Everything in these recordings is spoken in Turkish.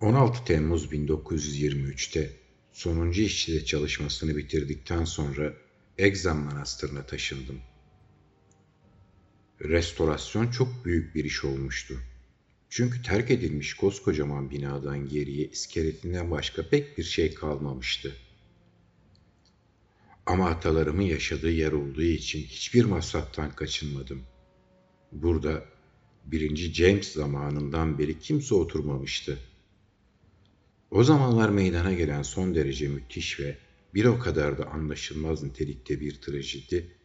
16 Temmuz 1923'te sonuncu işçide çalışmasını bitirdikten sonra Egzam Manastırı'na taşındım. Restorasyon çok büyük bir iş olmuştu. Çünkü terk edilmiş koskocaman binadan geriye iskeletinden başka pek bir şey kalmamıştı. Ama atalarımın yaşadığı yer olduğu için hiçbir masraftan kaçınmadım. Burada birinci James zamanından beri kimse oturmamıştı. O zamanlar meydana gelen son derece müthiş ve bir o kadar da anlaşılmaz nitelikte bir trajedi,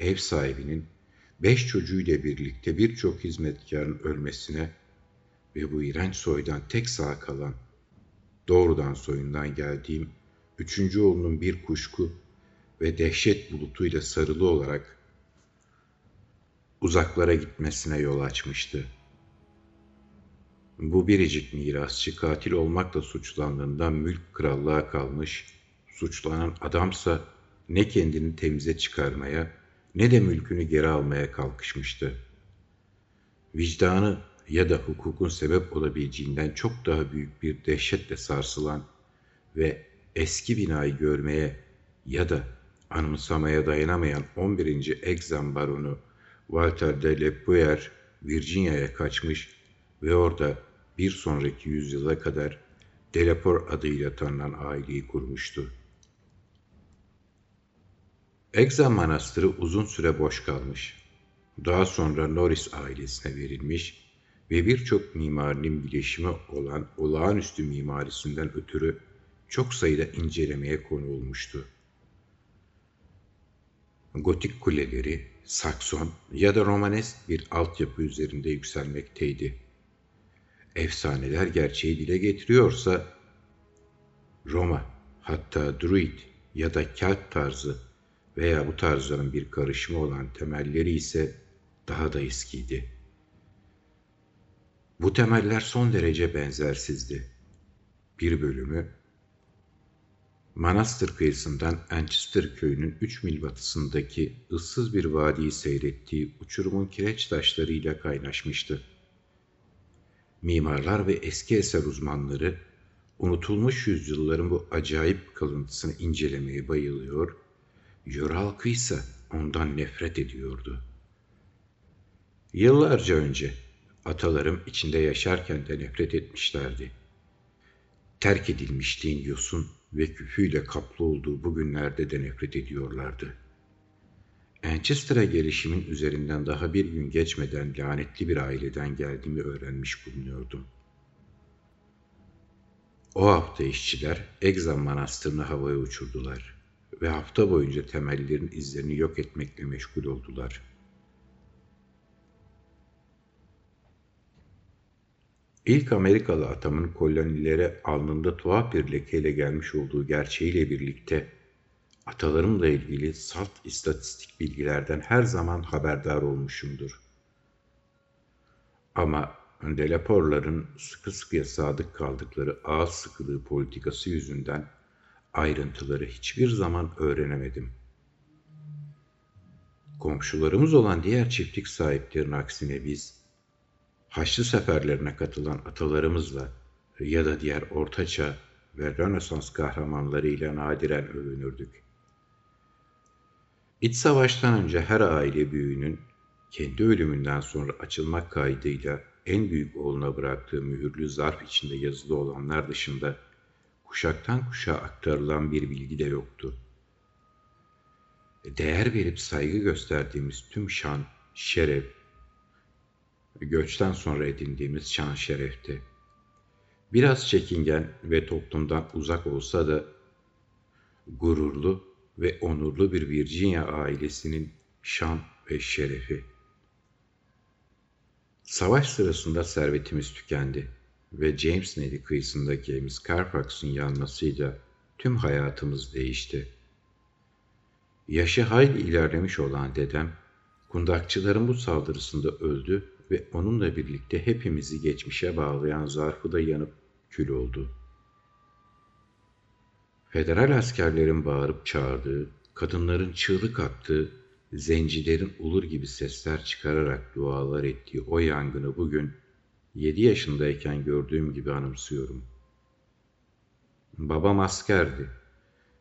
ev sahibinin beş çocuğuyla birlikte birçok hizmetkarın ölmesine ve bu iğrenç soydan tek sağ kalan, doğrudan soyundan geldiğim üçüncü oğlunun bir kuşku ve dehşet bulutuyla sarılı olarak uzaklara gitmesine yol açmıştı. Bu biricik mirasçı katil olmakla suçlandığından mülk krallığa kalmış, suçlanan adamsa ne kendini temize çıkarmaya ne de mülkünü geri almaya kalkışmıştı. Vicdanı ya da hukukun sebep olabileceğinden çok daha büyük bir dehşetle sarsılan ve eski binayı görmeye ya da anımsamaya dayanamayan 11. Exam baronu Walter de Lepuyer Virginia'ya kaçmış ve orada bir sonraki yüzyıla kadar Delepor adıyla tanınan aileyi kurmuştu. Exam Manastırı uzun süre boş kalmış. Daha sonra Norris ailesine verilmiş ve birçok mimarinin bileşimi olan olağanüstü mimarisinden ötürü çok sayıda incelemeye konu olmuştu. Gotik kuleleri, Sakson ya da Romanesk bir altyapı üzerinde yükselmekteydi. Efsaneler gerçeği dile getiriyorsa Roma hatta Druid ya da Kelt tarzı veya bu tarzların bir karışımı olan temelleri ise daha da eskiydi. Bu temeller son derece benzersizdi. Bir bölümü Manastır kıyısından Anchester köyünün 3 mil batısındaki ıssız bir vadiyi seyrettiği uçurumun kireç taşlarıyla kaynaşmıştı. Mimarlar ve eski eser uzmanları unutulmuş yüzyılların bu acayip kalıntısını incelemeye bayılıyor, yöre halkı ise ondan nefret ediyordu. Yıllarca önce atalarım içinde yaşarken de nefret etmişlerdi. Terk edilmişliğin yosun ve küfüyle kaplı olduğu bu günlerde de nefret ediyorlardı. Manchester'a gelişimin üzerinden daha bir gün geçmeden lanetli bir aileden geldiğimi öğrenmiş bulunuyordum. O hafta işçiler Egzam Manastırı'nı havaya uçurdular ve hafta boyunca temellerin izlerini yok etmekle meşgul oldular. İlk Amerikalı atamın kolonilere alnında tuhaf bir lekeyle gelmiş olduğu gerçeğiyle birlikte atalarımla ilgili salt istatistik bilgilerden her zaman haberdar olmuşumdur. Ama Delaporların sıkı sıkıya sadık kaldıkları ağız sıkılığı politikası yüzünden ayrıntıları hiçbir zaman öğrenemedim. Komşularımız olan diğer çiftlik sahiplerinin aksine biz, Haçlı seferlerine katılan atalarımızla ya da diğer ortaçağ ve Rönesans kahramanlarıyla nadiren övünürdük. İç savaştan önce her aile büyüğünün kendi ölümünden sonra açılmak kaydıyla en büyük oğluna bıraktığı mühürlü zarf içinde yazılı olanlar dışında kuşaktan kuşağa aktarılan bir bilgi de yoktu. Değer verip saygı gösterdiğimiz tüm şan, şeref, göçten sonra edindiğimiz şan şerefti. Biraz çekingen ve toplumdan uzak olsa da gururlu ve onurlu bir Virginia ailesinin şan ve şerefi. Savaş sırasında servetimiz tükendi ve James Nehri kıyısındaki evimiz Carfax'ın yanmasıyla tüm hayatımız değişti. Yaşı hayli ilerlemiş olan dedem, kundakçıların bu saldırısında öldü ve onunla birlikte hepimizi geçmişe bağlayan zarfı da yanıp kül oldu. Federal askerlerin bağırıp çağırdığı, kadınların çığlık attığı, zencilerin ulur gibi sesler çıkararak dualar ettiği o yangını bugün yedi yaşındayken gördüğüm gibi anımsıyorum.'' Babam askerdi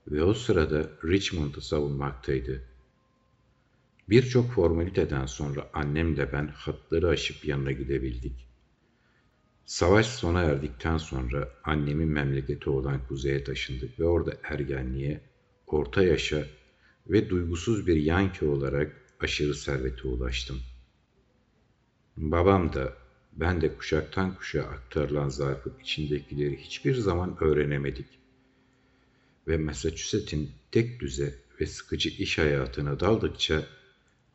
ve o sırada Richmond'u savunmaktaydı. Birçok formaliteden sonra annemle ben hatları aşıp yanına gidebildik. Savaş sona erdikten sonra annemin memleketi olan kuzeye taşındık ve orada ergenliğe, orta yaşa ve duygusuz bir yanki olarak aşırı servete ulaştım. Babam da ben de kuşaktan kuşağa aktarılan zarfın içindekileri hiçbir zaman öğrenemedik. Ve Massachusetts'in tek düze ve sıkıcı iş hayatına daldıkça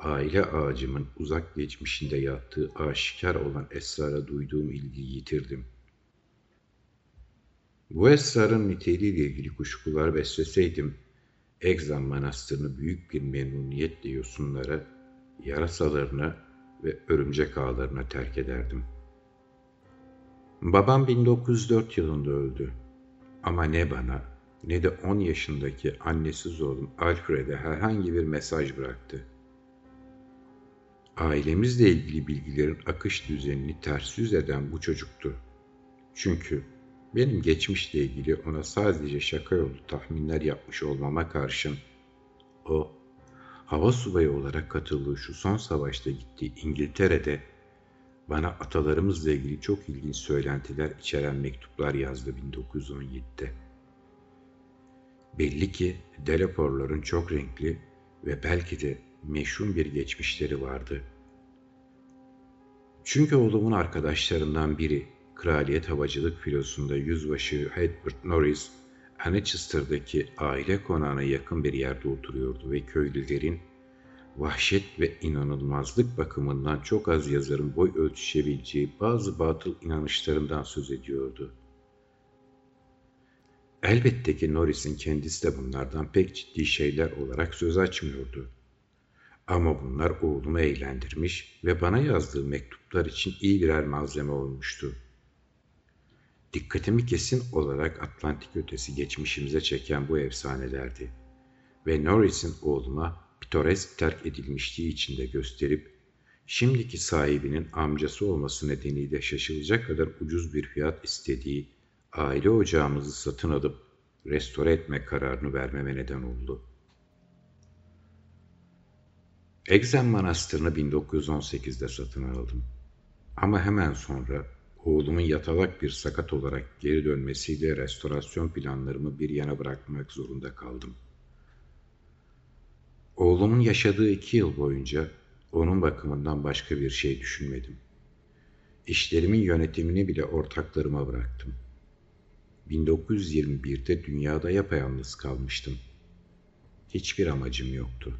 aile ağacımın uzak geçmişinde yattığı aşikar olan esrara duyduğum ilgiyi yitirdim. Bu esrarın niteliğiyle ilgili kuşkular besleseydim, Egzam Manastırı'nı büyük bir memnuniyetle yosunlara, yarasalarına ve örümcek ağlarına terk ederdim. Babam 1904 yılında öldü. Ama ne bana ne de 10 yaşındaki annesiz oğlum Alfred'e herhangi bir mesaj bıraktı. Ailemizle ilgili bilgilerin akış düzenini ters yüz eden bu çocuktu. Çünkü benim geçmişle ilgili ona sadece şaka yolu tahminler yapmış olmama karşın o hava subayı olarak katıldığı şu son savaşta gittiği İngiltere'de bana atalarımızla ilgili çok ilginç söylentiler içeren mektuplar yazdı 1917'de. Belli ki Delapor'ların çok renkli ve belki de meşhum bir geçmişleri vardı. Çünkü oğlumun arkadaşlarından biri Kraliyet Havacılık Filosu'nda yüzbaşı Edward Norris, Annechester'daki aile konağına yakın bir yerde oturuyordu ve köylülerin vahşet ve inanılmazlık bakımından çok az yazarın boy ölçüşebileceği bazı batıl inanışlarından söz ediyordu. Elbette ki Norris'in kendisi de bunlardan pek ciddi şeyler olarak söz açmıyordu. Ama bunlar oğlumu eğlendirmiş ve bana yazdığı mektuplar için iyi birer malzeme olmuştu. Dikkatimi kesin olarak Atlantik ötesi geçmişimize çeken bu efsanelerdi. Ve Norris'in oğluma pitoresk terk edilmişliği içinde gösterip, şimdiki sahibinin amcası olması nedeniyle şaşılacak kadar ucuz bir fiyat istediği aile ocağımızı satın alıp restore etme kararını vermeme neden oldu. Egzen Manastırı'nı 1918'de satın aldım. Ama hemen sonra oğlumun yatalak bir sakat olarak geri dönmesiyle restorasyon planlarımı bir yana bırakmak zorunda kaldım.'' Oğlumun yaşadığı iki yıl boyunca onun bakımından başka bir şey düşünmedim. İşlerimin yönetimini bile ortaklarıma bıraktım. 1921'de dünyada yapayalnız kalmıştım. Hiçbir amacım yoktu.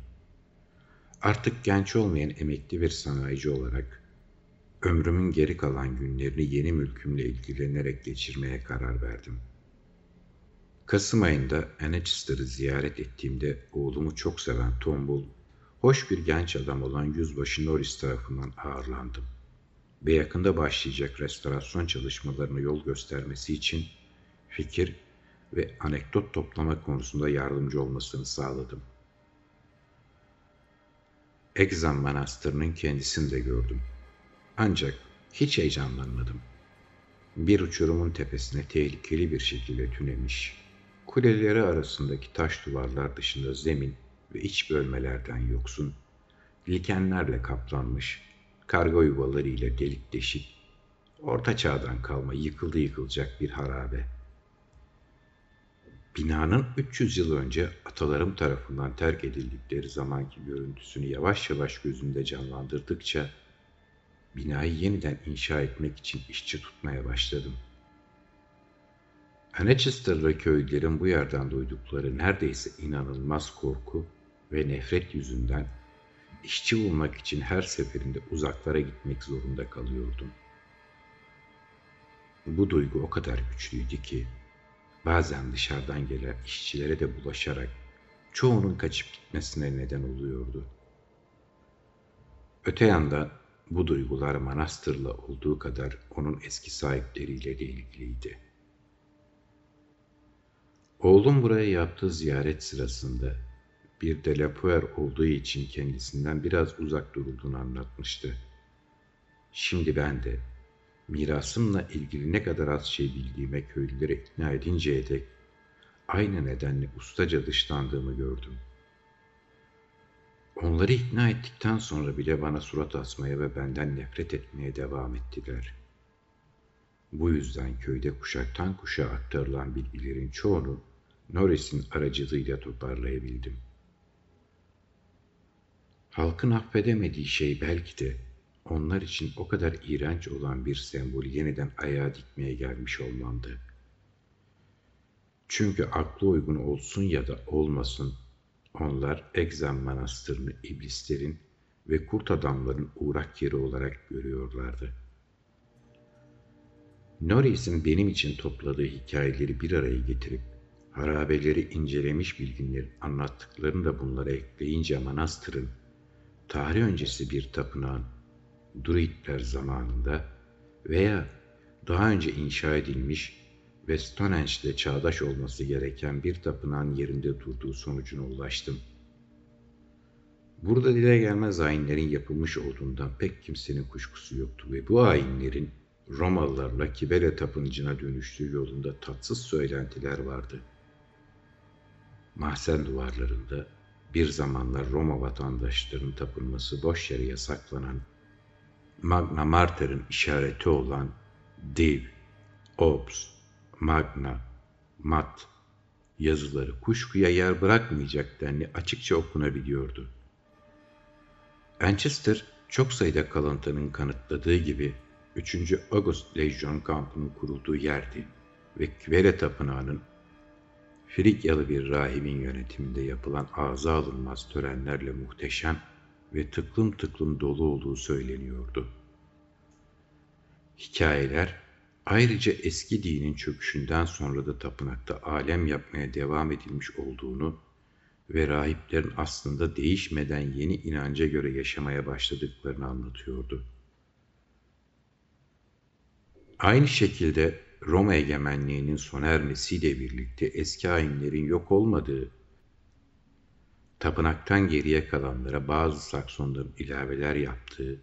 Artık genç olmayan emekli bir sanayici olarak ömrümün geri kalan günlerini yeni mülkümle ilgilenerek geçirmeye karar verdim.'' Kasım ayında Annechester'ı ziyaret ettiğimde oğlumu çok seven tombul, hoş bir genç adam olan Yüzbaşı Norris tarafından ağırlandım ve yakında başlayacak restorasyon çalışmalarına yol göstermesi için fikir ve anekdot toplama konusunda yardımcı olmasını sağladım. Egzam Manastırı'nın kendisini de gördüm. Ancak hiç heyecanlanmadım. Bir uçurumun tepesine tehlikeli bir şekilde tünemiş Kuleleri arasındaki taş duvarlar dışında zemin ve iç bölmelerden yoksun, likenlerle kaplanmış, kargo yuvaları ile delik deşik, orta çağdan kalma yıkıldı yıkılacak bir harabe. Binanın 300 yıl önce atalarım tarafından terk edildikleri zamanki görüntüsünü yavaş yavaş gözümde canlandırdıkça binayı yeniden inşa etmek için işçi tutmaya başladım.'' Manchester'lı köylülerin bu yerden duydukları neredeyse inanılmaz korku ve nefret yüzünden işçi bulmak için her seferinde uzaklara gitmek zorunda kalıyordum. Bu duygu o kadar güçlüydü ki bazen dışarıdan gelen işçilere de bulaşarak çoğunun kaçıp gitmesine neden oluyordu. Öte yandan bu duygular manastırla olduğu kadar onun eski sahipleriyle de ilgiliydi. Oğlum buraya yaptığı ziyaret sırasında bir delapuer olduğu için kendisinden biraz uzak durulduğunu anlatmıştı. Şimdi ben de mirasımla ilgili ne kadar az şey bildiğime köylülere ikna edinceye dek aynı nedenle ustaca dışlandığımı gördüm. Onları ikna ettikten sonra bile bana surat asmaya ve benden nefret etmeye devam ettiler. Bu yüzden köyde kuşaktan kuşağa aktarılan bilgilerin çoğunu Norris'in aracılığıyla toparlayabildim. Halkın affedemediği şey belki de onlar için o kadar iğrenç olan bir sembolü yeniden ayağa dikmeye gelmiş olmamdı. Çünkü aklı uygun olsun ya da olmasın, onlar Egzem Manastırı'nı iblislerin ve kurt adamların uğrak yeri olarak görüyorlardı. Norris'in benim için topladığı hikayeleri bir araya getirip harabeleri incelemiş bilginlerin anlattıklarını da bunlara ekleyince manastırın tarih öncesi bir tapınağın Druidler zamanında veya daha önce inşa edilmiş ve Stonehenge'de çağdaş olması gereken bir tapınağın yerinde durduğu sonucuna ulaştım. Burada dile gelmez ayinlerin yapılmış olduğundan pek kimsenin kuşkusu yoktu ve bu ayinlerin Romalılarla Kibele tapıncına dönüştüğü yolunda tatsız söylentiler vardı. Mahzen duvarlarında bir zamanlar Roma vatandaşlarının tapınması boş yere yasaklanan Magna Marter'ın işareti olan Div, Ops, Magna, Mat yazıları kuşkuya yer bırakmayacak denli açıkça okunabiliyordu. Manchester çok sayıda kalıntının kanıtladığı gibi 3. August Lejyon kampının kurulduğu yerdi ve Kvere Tapınağı'nın Frigyalı bir rahibin yönetiminde yapılan ağza alınmaz törenlerle muhteşem ve tıklım tıklım dolu olduğu söyleniyordu. Hikayeler ayrıca eski dinin çöküşünden sonra da tapınakta alem yapmaya devam edilmiş olduğunu ve rahiplerin aslında değişmeden yeni inanca göre yaşamaya başladıklarını anlatıyordu. Aynı şekilde Roma egemenliğinin sona ermesiyle birlikte eski ayinlerin yok olmadığı, tapınaktan geriye kalanlara bazı Saksonların ilaveler yaptığı,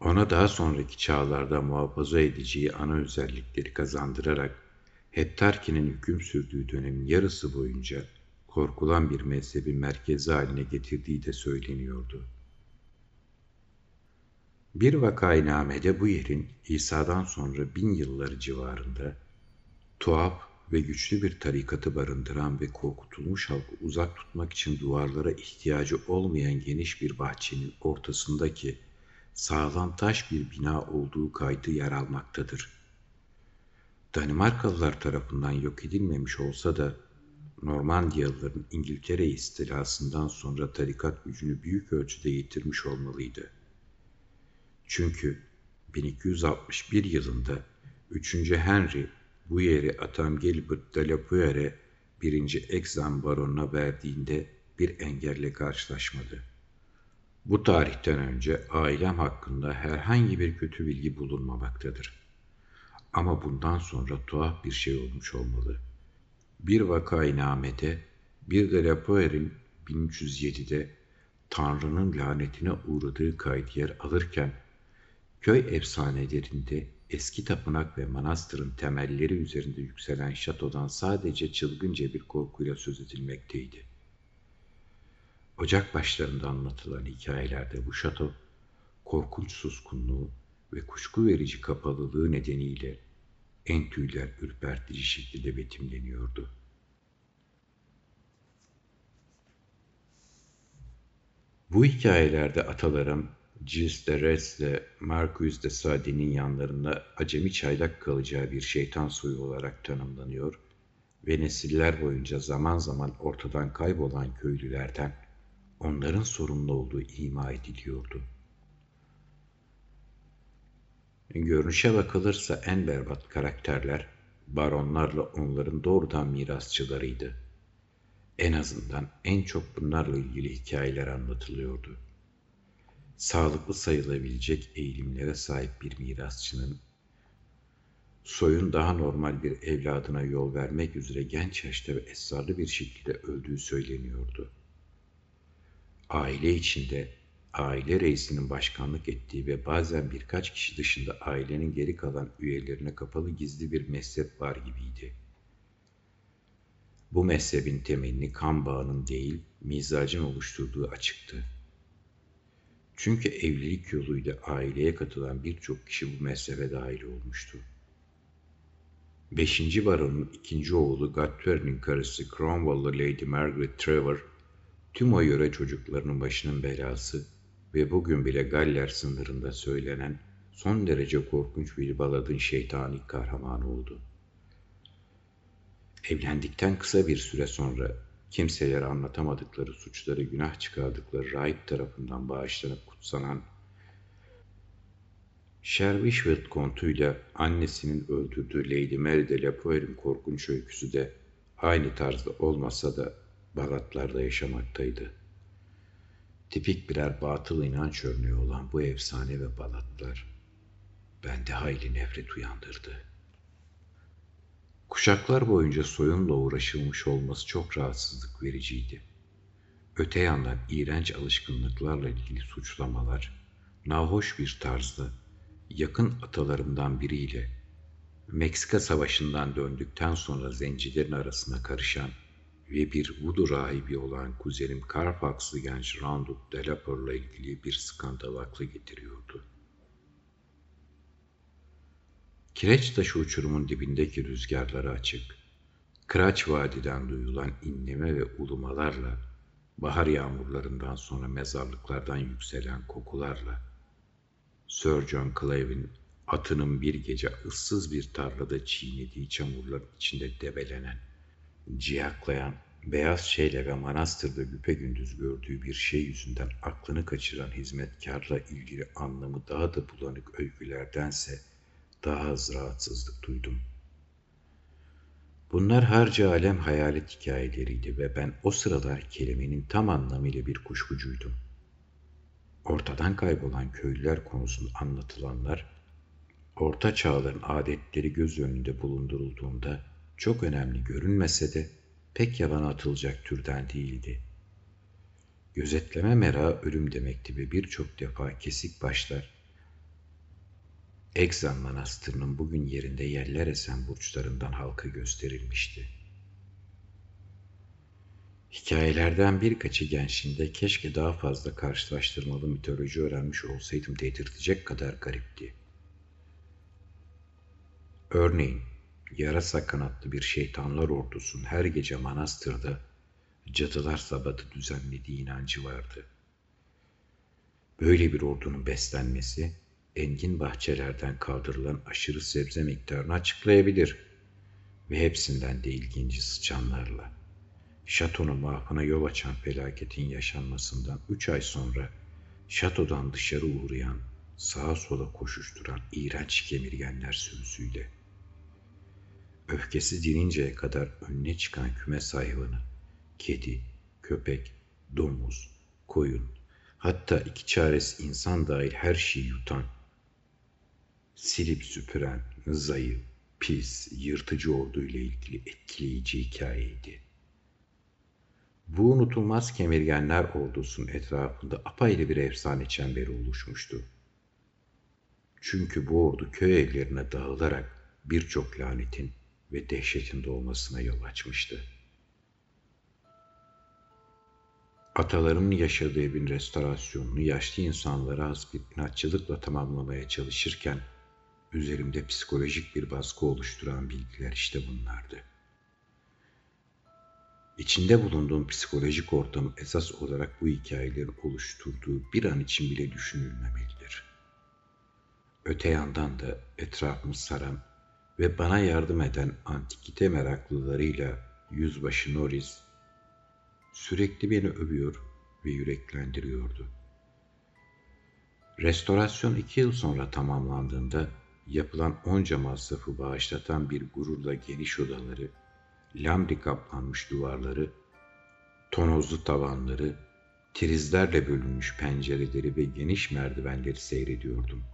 ona daha sonraki çağlarda muhafaza edeceği ana özellikleri kazandırarak Heptarki'nin hüküm sürdüğü dönemin yarısı boyunca korkulan bir mezhebi merkezi haline getirdiği de söyleniyordu. Bir vakainamede bu yerin İsa'dan sonra bin yılları civarında tuhaf ve güçlü bir tarikatı barındıran ve korkutulmuş halkı uzak tutmak için duvarlara ihtiyacı olmayan geniş bir bahçenin ortasındaki sağlam taş bir bina olduğu kaydı yer almaktadır. Danimarkalılar tarafından yok edilmemiş olsa da Normandiyalıların İngiltere istilasından sonra tarikat gücünü büyük ölçüde yitirmiş olmalıydı. Çünkü 1261 yılında 3. Henry bu yeri Atam Gilbert de la Puere 1. Exam baronuna verdiğinde bir engelle karşılaşmadı. Bu tarihten önce ailem hakkında herhangi bir kötü bilgi bulunmamaktadır. Ama bundan sonra tuhaf bir şey olmuş olmalı. Bir vakainamede bir de Lapoer'in 1307'de Tanrı'nın lanetine uğradığı kaydı yer alırken köy efsanelerinde eski tapınak ve manastırın temelleri üzerinde yükselen şatodan sadece çılgınca bir korkuyla söz edilmekteydi. Ocak başlarında anlatılan hikayelerde bu şato, korkunç suskunluğu ve kuşku verici kapalılığı nedeniyle en tüyler ürpertici şekilde betimleniyordu. Bu hikayelerde atalarım Gilles de Res ile Marcus de Sade'nin yanlarında acemi çaylak kalacağı bir şeytan soyu olarak tanımlanıyor ve nesiller boyunca zaman zaman ortadan kaybolan köylülerden onların sorumlu olduğu ima ediliyordu. Görünüşe bakılırsa en berbat karakterler baronlarla onların doğrudan mirasçılarıydı. En azından en çok bunlarla ilgili hikayeler anlatılıyordu. Sağlıklı sayılabilecek eğilimlere sahip bir mirasçının soyun daha normal bir evladına yol vermek üzere genç yaşta ve esrarlı bir şekilde öldüğü söyleniyordu aile içinde aile reisinin başkanlık ettiği ve bazen birkaç kişi dışında ailenin geri kalan üyelerine kapalı gizli bir mezhep var gibiydi. bu mezhebin temelini kan bağının değil, mizacın oluşturduğu açıktı. Çünkü evlilik yoluyla aileye katılan birçok kişi bu mezhebe dahil olmuştu. Beşinci baronun ikinci oğlu Godfrey'nin karısı Cromwell'lı Lady Margaret Trevor, tüm o yöre çocuklarının başının belası ve bugün bile Galler sınırında söylenen son derece korkunç bir baladın şeytani kahramanı oldu. Evlendikten kısa bir süre sonra kimselere anlatamadıkları suçları günah çıkardıkları rahip tarafından bağışlanıp kutsanan Sherwishfield kontuyla annesinin öldürdüğü Lady Mary de la korkunç öyküsü de aynı tarzda olmasa da Balatlarda yaşamaktaydı. Tipik birer batıl inanç örneği olan bu efsane ve balatlar bende hayli nefret uyandırdı. Kuşaklar boyunca soyunla uğraşılmış olması çok rahatsızlık vericiydi. Öte yandan iğrenç alışkınlıklarla ilgili suçlamalar, nahoş bir tarzda yakın atalarımdan biriyle Meksika Savaşı'ndan döndükten sonra zencilerin arasına karışan ve bir Voodoo rahibi olan kuzenim Carfax'lı genç Randut Delapor'la ilgili bir skandal aklı getiriyordu. Kireç taşı uçurumun dibindeki rüzgarları açık, Kıraç Vadi'den duyulan inleme ve ulumalarla, bahar yağmurlarından sonra mezarlıklardan yükselen kokularla, Sir John Clave'in atının bir gece ıssız bir tarlada çiğnediği çamurların içinde debelenen, ciyaklayan, beyaz şeyle ve manastırda güpegündüz gördüğü bir şey yüzünden aklını kaçıran hizmetkarla ilgili anlamı daha da bulanık öykülerdense daha az rahatsızlık duydum. Bunlar harca alem hayalet hikayeleriydi ve ben o sıralar kelimenin tam anlamıyla bir kuşkucuydum. Ortadan kaybolan köylüler konusunda anlatılanlar, orta çağların adetleri göz önünde bulundurulduğunda çok önemli görünmese de pek yabana atılacak türden değildi. Gözetleme merağı ölüm demekti ve birçok defa kesik başlar, Egzan Manastırı'nın bugün yerinde yerler esen burçlarından halka gösterilmişti. Hikayelerden birkaçı gençliğinde keşke daha fazla karşılaştırmalı mitoloji öğrenmiş olsaydım dedirtecek kadar garipti. Örneğin yarasa kanatlı bir şeytanlar ordusunun her gece manastırda cadılar sabatı düzenlediği inancı vardı. Böyle bir ordunun beslenmesi, engin bahçelerden kaldırılan aşırı sebze miktarını açıklayabilir ve hepsinden de ilginci sıçanlarla. Şatonun mahfına yol açan felaketin yaşanmasından üç ay sonra şatodan dışarı uğrayan, sağa sola koşuşturan iğrenç kemirgenler sürüsüyle öfkesi dininceye kadar önüne çıkan kümes hayvanı, kedi, köpek, domuz, koyun, hatta iki çaresi insan dahil her şeyi yutan, silip süpüren, zayıf, pis, yırtıcı orduyla ilgili etkileyici hikayeydi. Bu unutulmaz kemirgenler ordusunun etrafında apayrı bir efsane çemberi oluşmuştu. Çünkü bu ordu köy evlerine dağılarak birçok lanetin ve dehşetin doğmasına yol açmıştı. Atalarının yaşadığı evin restorasyonunu yaşlı insanlara az bir inatçılıkla tamamlamaya çalışırken üzerimde psikolojik bir baskı oluşturan bilgiler işte bunlardı. İçinde bulunduğum psikolojik ortam esas olarak bu hikayelerin oluşturduğu bir an için bile düşünülmemelidir. Öte yandan da etrafımı saran ve bana yardım eden antikite meraklılarıyla yüzbaşı Norris sürekli beni övüyor ve yüreklendiriyordu. Restorasyon iki yıl sonra tamamlandığında yapılan onca masrafı bağışlatan bir gururla geniş odaları, lambri kaplanmış duvarları, tonozlu tavanları, trizlerle bölünmüş pencereleri ve geniş merdivenleri seyrediyordum.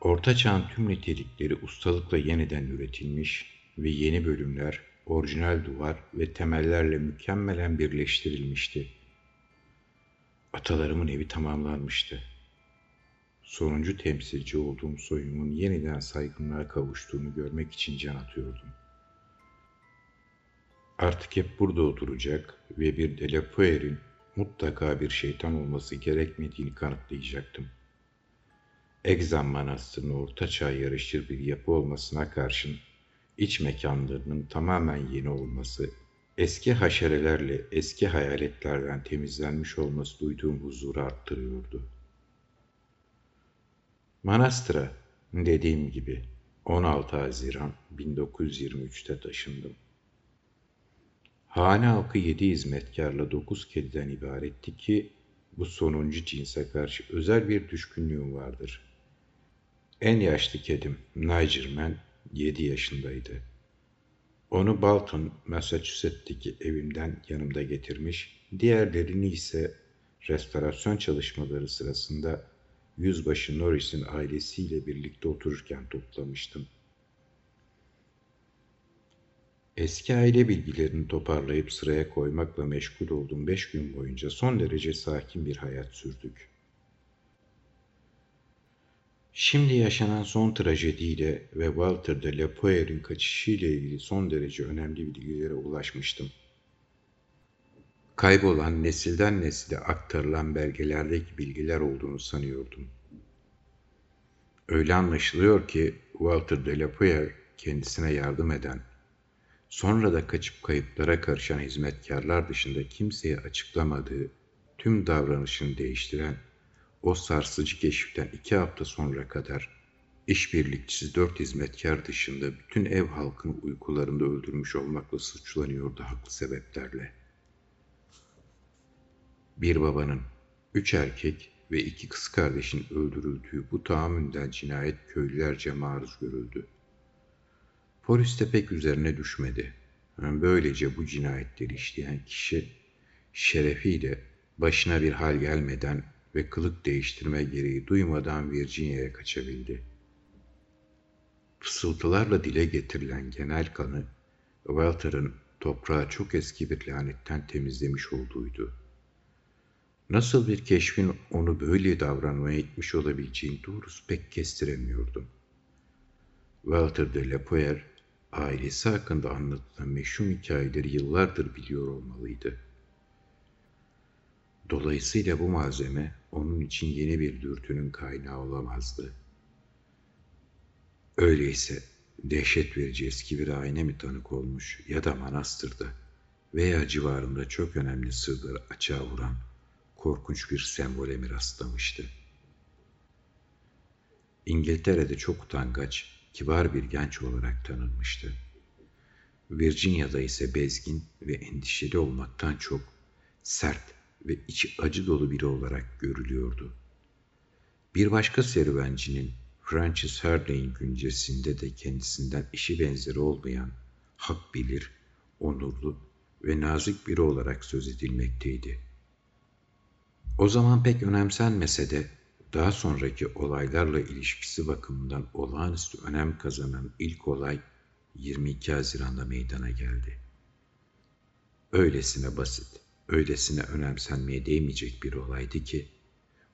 Orta Çağ'ın tüm nitelikleri ustalıkla yeniden üretilmiş ve yeni bölümler, orijinal duvar ve temellerle mükemmelen birleştirilmişti. Atalarımın evi tamamlanmıştı. Sonuncu temsilci olduğum soyumun yeniden saygınlığa kavuştuğunu görmek için can atıyordum. Artık hep burada oturacak ve bir Delapoer'in mutlaka bir şeytan olması gerekmediğini kanıtlayacaktım. Egzam Manastırı'nın orta çağ yarışır bir yapı olmasına karşın iç mekanlarının tamamen yeni olması, eski haşerelerle eski hayaletlerden temizlenmiş olması duyduğum huzuru arttırıyordu. Manastıra dediğim gibi 16 Haziran 1923'te taşındım. Hane halkı yedi hizmetkarla dokuz kediden ibaretti ki bu sonuncu cinse karşı özel bir düşkünlüğüm vardır. En yaşlı kedim Nigerman yedi yaşındaydı. Onu Balton, Massachusetts'teki evimden yanımda getirmiş, diğerlerini ise restorasyon çalışmaları sırasında Yüzbaşı Norris'in ailesiyle birlikte otururken toplamıştım. Eski aile bilgilerini toparlayıp sıraya koymakla meşgul olduğum beş gün boyunca son derece sakin bir hayat sürdük. Şimdi yaşanan son trajediyle ve Walter de Lepoer'in kaçışıyla ilgili son derece önemli bilgilere ulaşmıştım. Kaybolan nesilden nesile aktarılan belgelerdeki bilgiler olduğunu sanıyordum. Öyle anlaşılıyor ki Walter de Lepoer kendisine yardım eden Sonra da kaçıp kayıplara karışan hizmetkarlar dışında kimseye açıklamadığı, tüm davranışını değiştiren o sarsıcı keşiften iki hafta sonra kadar işbirlikçisi dört hizmetkar dışında bütün ev halkını uykularında öldürmüş olmakla suçlanıyordu haklı sebeplerle. Bir babanın, üç erkek ve iki kız kardeşin öldürüldüğü bu tahammünden cinayet köylülerce maruz görüldü. Polis de pek üzerine düşmedi. Böylece bu cinayetleri işleyen kişi şerefiyle başına bir hal gelmeden ve kılık değiştirme gereği duymadan Virginia'ya kaçabildi. Fısıltılarla dile getirilen genel kanı Walter'ın toprağı çok eski bir lanetten temizlemiş olduğuydu. Nasıl bir keşfin onu böyle davranmaya itmiş olabileceğini doğrusu pek kestiremiyordum. Walter de Lapoer ailesi hakkında anlatılan meşhur hikayeleri yıllardır biliyor olmalıydı. Dolayısıyla bu malzeme onun için yeni bir dürtünün kaynağı olamazdı. Öyleyse dehşet verici eski bir ayna mi tanık olmuş ya da manastırda veya civarında çok önemli sırları açığa vuran korkunç bir sembole mi rastlamıştı? İngiltere'de çok utangaç, kibar bir genç olarak tanınmıştı. Virginia'da ise bezgin ve endişeli olmaktan çok sert ve içi acı dolu biri olarak görülüyordu. Bir başka serüvencinin Francis Harday'in güncesinde de kendisinden işi benzeri olmayan, hak bilir, onurlu ve nazik biri olarak söz edilmekteydi. O zaman pek önemsenmese de daha sonraki olaylarla ilişkisi bakımından olağanüstü önem kazanan ilk olay 22 Haziran'da meydana geldi. Öylesine basit, öylesine önemsenmeye değmeyecek bir olaydı ki,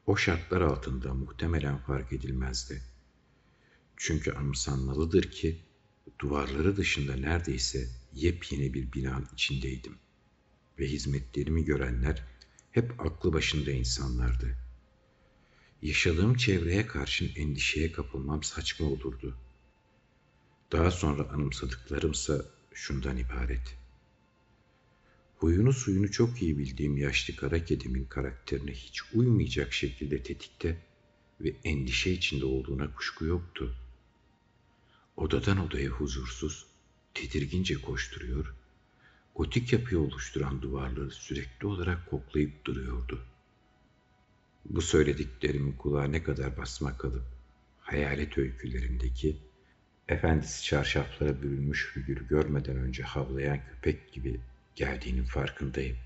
o şartlar altında muhtemelen fark edilmezdi. Çünkü anımsanmalıdır ki, duvarları dışında neredeyse yepyeni bir binanın içindeydim ve hizmetlerimi görenler hep aklı başında insanlardı. Yaşadığım çevreye karşın endişeye kapılmam saçma olurdu. Daha sonra anımsadıklarımsa şundan ibaret. Huyunu suyunu çok iyi bildiğim yaşlı kara kedimin karakterine hiç uymayacak şekilde tetikte ve endişe içinde olduğuna kuşku yoktu. Odadan odaya huzursuz, tedirgince koşturuyor, gotik yapıyı oluşturan duvarları sürekli olarak koklayıp duruyordu. Bu söylediklerimin kulağa ne kadar basma kalıp hayalet öykülerindeki efendisi çarşaflara bürünmüş figürü görmeden önce havlayan köpek gibi geldiğinin farkındayım.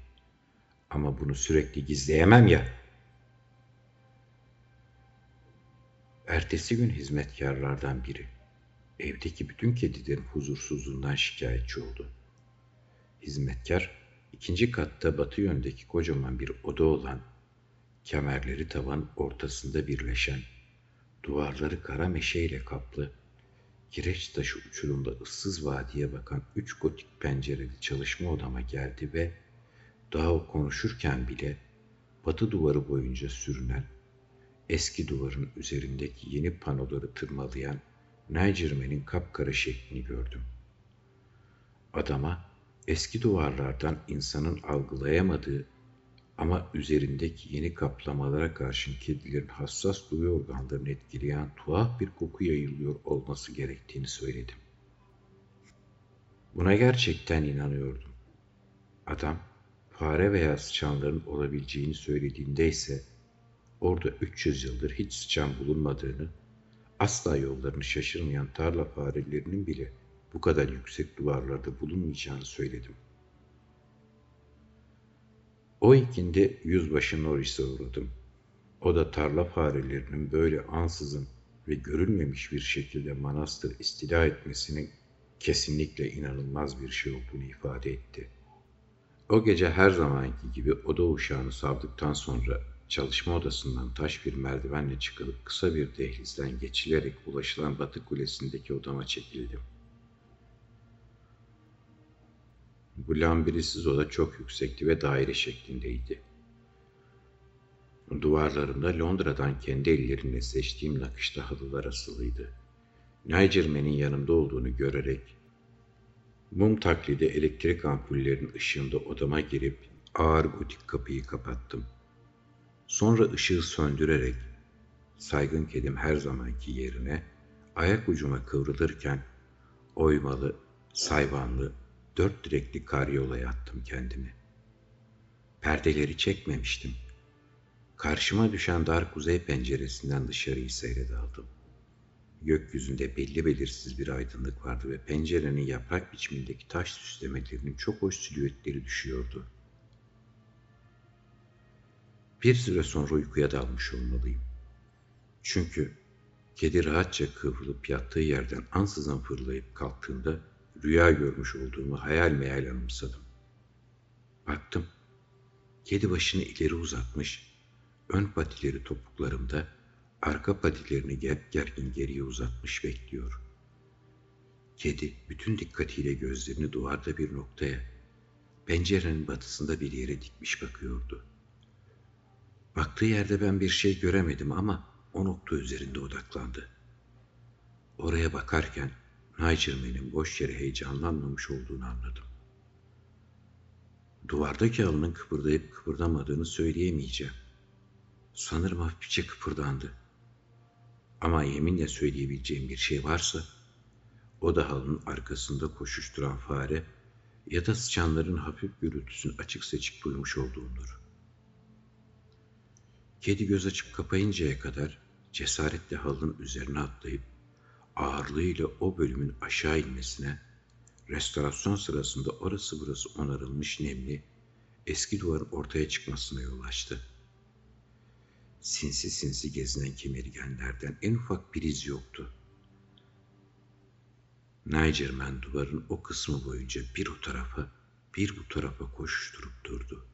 Ama bunu sürekli gizleyemem ya. Ertesi gün hizmetkarlardan biri evdeki bütün kedilerin huzursuzluğundan şikayetçi oldu. Hizmetkar ikinci katta batı yöndeki kocaman bir oda olan kemerleri tavan ortasında birleşen, duvarları kara meşeyle kaplı kireç taşı uçurumda ıssız vadiye bakan üç gotik pencereli çalışma odama geldi ve daha o konuşurken bile batı duvarı boyunca sürünen eski duvarın üzerindeki yeni panoları tırmalayan Nigerman'in kapkara şeklini gördüm. Adama eski duvarlardan insanın algılayamadığı ama üzerindeki yeni kaplamalara karşın kedilerin hassas duyu organlarını etkileyen tuhaf bir koku yayılıyor olması gerektiğini söyledim. Buna gerçekten inanıyordum. Adam fare veya sıçanların olabileceğini söylediğinde ise orada 300 yıldır hiç sıçan bulunmadığını, asla yollarını şaşırmayan tarla farelerinin bile bu kadar yüksek duvarlarda bulunmayacağını söyledim. O ikindi yüzbaşı Norris'e uğradım. O da tarla farelerinin böyle ansızın ve görülmemiş bir şekilde manastır istila etmesinin kesinlikle inanılmaz bir şey olduğunu ifade etti. O gece her zamanki gibi oda uşağını savdıktan sonra çalışma odasından taş bir merdivenle çıkılıp kısa bir dehlizden geçilerek ulaşılan batı kulesindeki odama çekildim. Bu lambirisiz oda çok yüksekti ve daire şeklindeydi. Duvarlarında Londra'dan kendi ellerimle seçtiğim nakışta halılar asılıydı. Nigerman'in yanımda olduğunu görerek mum taklidi elektrik ampullerinin ışığında odama girip ağır gotik kapıyı kapattım. Sonra ışığı söndürerek saygın kedim her zamanki yerine ayak ucuma kıvrılırken oymalı, sayvanlı, dört direkli karyolaya attım kendimi. Perdeleri çekmemiştim. Karşıma düşen dar kuzey penceresinden dışarıyı seyrede aldım. Gökyüzünde belli belirsiz bir aydınlık vardı ve pencerenin yaprak biçimindeki taş süslemelerinin çok hoş silüetleri düşüyordu. Bir süre sonra uykuya dalmış olmalıyım. Çünkü kedi rahatça kıvrılıp yattığı yerden ansızın fırlayıp kalktığında rüya görmüş olduğumu hayal meyal anımsadım. Baktım, kedi başını ileri uzatmış, ön patileri topuklarımda, arka patilerini gerp gergin geriye uzatmış bekliyor. Kedi bütün dikkatiyle gözlerini duvarda bir noktaya, pencerenin batısında bir yere dikmiş bakıyordu. Baktığı yerde ben bir şey göremedim ama o nokta üzerinde odaklandı. Oraya bakarken Nigerman'in boş yere heyecanlanmamış olduğunu anladım. Duvardaki halının kıpırdayıp kıpırdamadığını söyleyemeyeceğim. Sanırım hafifçe kıpırdandı. Ama yeminle söyleyebileceğim bir şey varsa, o da halının arkasında koşuşturan fare ya da sıçanların hafif gürültüsünü açık seçik duymuş olduğumdur. Kedi göz açıp kapayıncaya kadar cesaretle halının üzerine atlayıp ağırlığıyla o bölümün aşağı inmesine, restorasyon sırasında orası burası onarılmış nemli, eski duvarın ortaya çıkmasına yol açtı. Sinsi sinsi gezinen kemirgenlerden en ufak bir iz yoktu. Nigerman duvarın o kısmı boyunca bir o tarafa, bir bu tarafa koşuşturup durdu.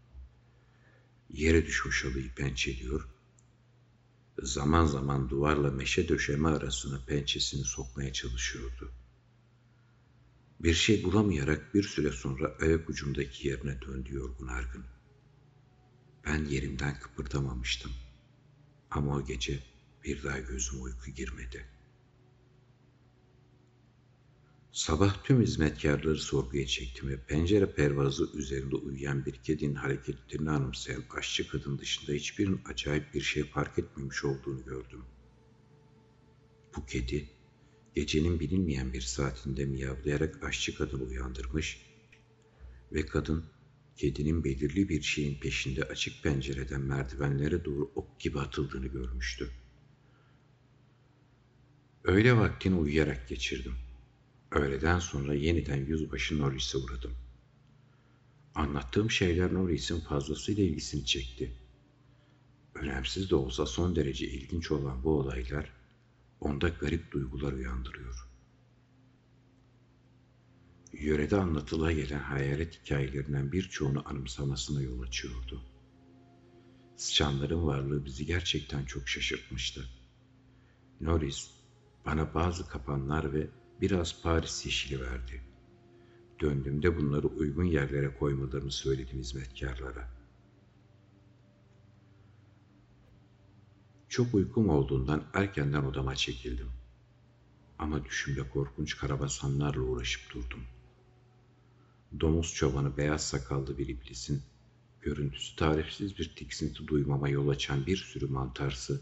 Yere düşmüş halıyı pençeliyor, zaman zaman duvarla meşe döşeme arasına pençesini sokmaya çalışıyordu. Bir şey bulamayarak bir süre sonra ayak ucumdaki yerine döndü yorgun argın. Ben yerimden kıpırdamamıştım. Ama o gece bir daha gözüm uyku girmedi. Sabah tüm hizmetkarları sorguya çektim ve pencere pervazı üzerinde uyuyan bir kedinin hareketlerini anımsayan aşçı kadın dışında hiçbirinin acayip bir şey fark etmemiş olduğunu gördüm. Bu kedi gecenin bilinmeyen bir saatinde miyavlayarak aşçı kadını uyandırmış ve kadın kedinin belirli bir şeyin peşinde açık pencereden merdivenlere doğru ok gibi atıldığını görmüştü. Öğle vaktini uyuyarak geçirdim.'' Öğleden sonra yeniden yüzbaşı Norris'e uğradım. Anlattığım şeyler Norris'in fazlasıyla ilgisini çekti. Önemsiz de olsa son derece ilginç olan bu olaylar onda garip duygular uyandırıyor. Yörede anlatıla gelen hayalet hikayelerinden birçoğunu anımsamasına yol açıyordu. Sıçanların varlığı bizi gerçekten çok şaşırtmıştı. Norris bana bazı kapanlar ve biraz Paris yeşili verdi. Döndüğümde bunları uygun yerlere koymalarını söyledim hizmetkarlara. Çok uykum olduğundan erkenden odama çekildim. Ama düşümde korkunç karabasanlarla uğraşıp durdum. Domuz çobanı beyaz sakallı bir iblisin görüntüsü tarifsiz bir tiksinti duymama yol açan bir sürü mantarsı,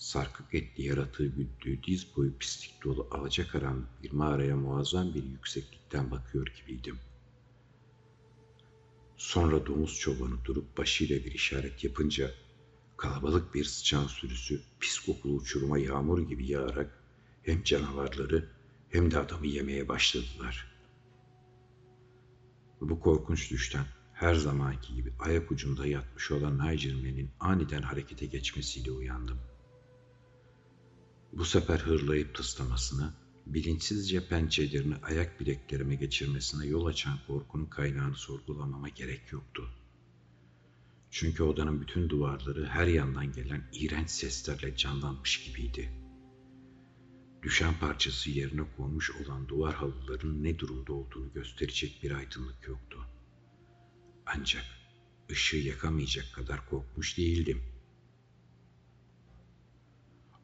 sarkık etli yaratığı güttüğü diz boyu pislik dolu alacakaranlık bir mağaraya muazzam bir yükseklikten bakıyor gibiydim. Sonra domuz çobanı durup başıyla bir işaret yapınca kalabalık bir sıçan sürüsü pis kokulu uçuruma yağmur gibi yağarak hem canavarları hem de adamı yemeye başladılar. Bu korkunç düşten her zamanki gibi ayak ucunda yatmış olan Nigerman'in aniden harekete geçmesiyle uyandım. Bu sefer hırlayıp tıslamasına, bilinçsizce pençelerini ayak bileklerime geçirmesine yol açan korkunun kaynağını sorgulamama gerek yoktu. Çünkü odanın bütün duvarları her yandan gelen iğrenç seslerle canlanmış gibiydi. Düşen parçası yerine konmuş olan duvar halıların ne durumda olduğunu gösterecek bir aydınlık yoktu. Ancak ışığı yakamayacak kadar korkmuş değildim.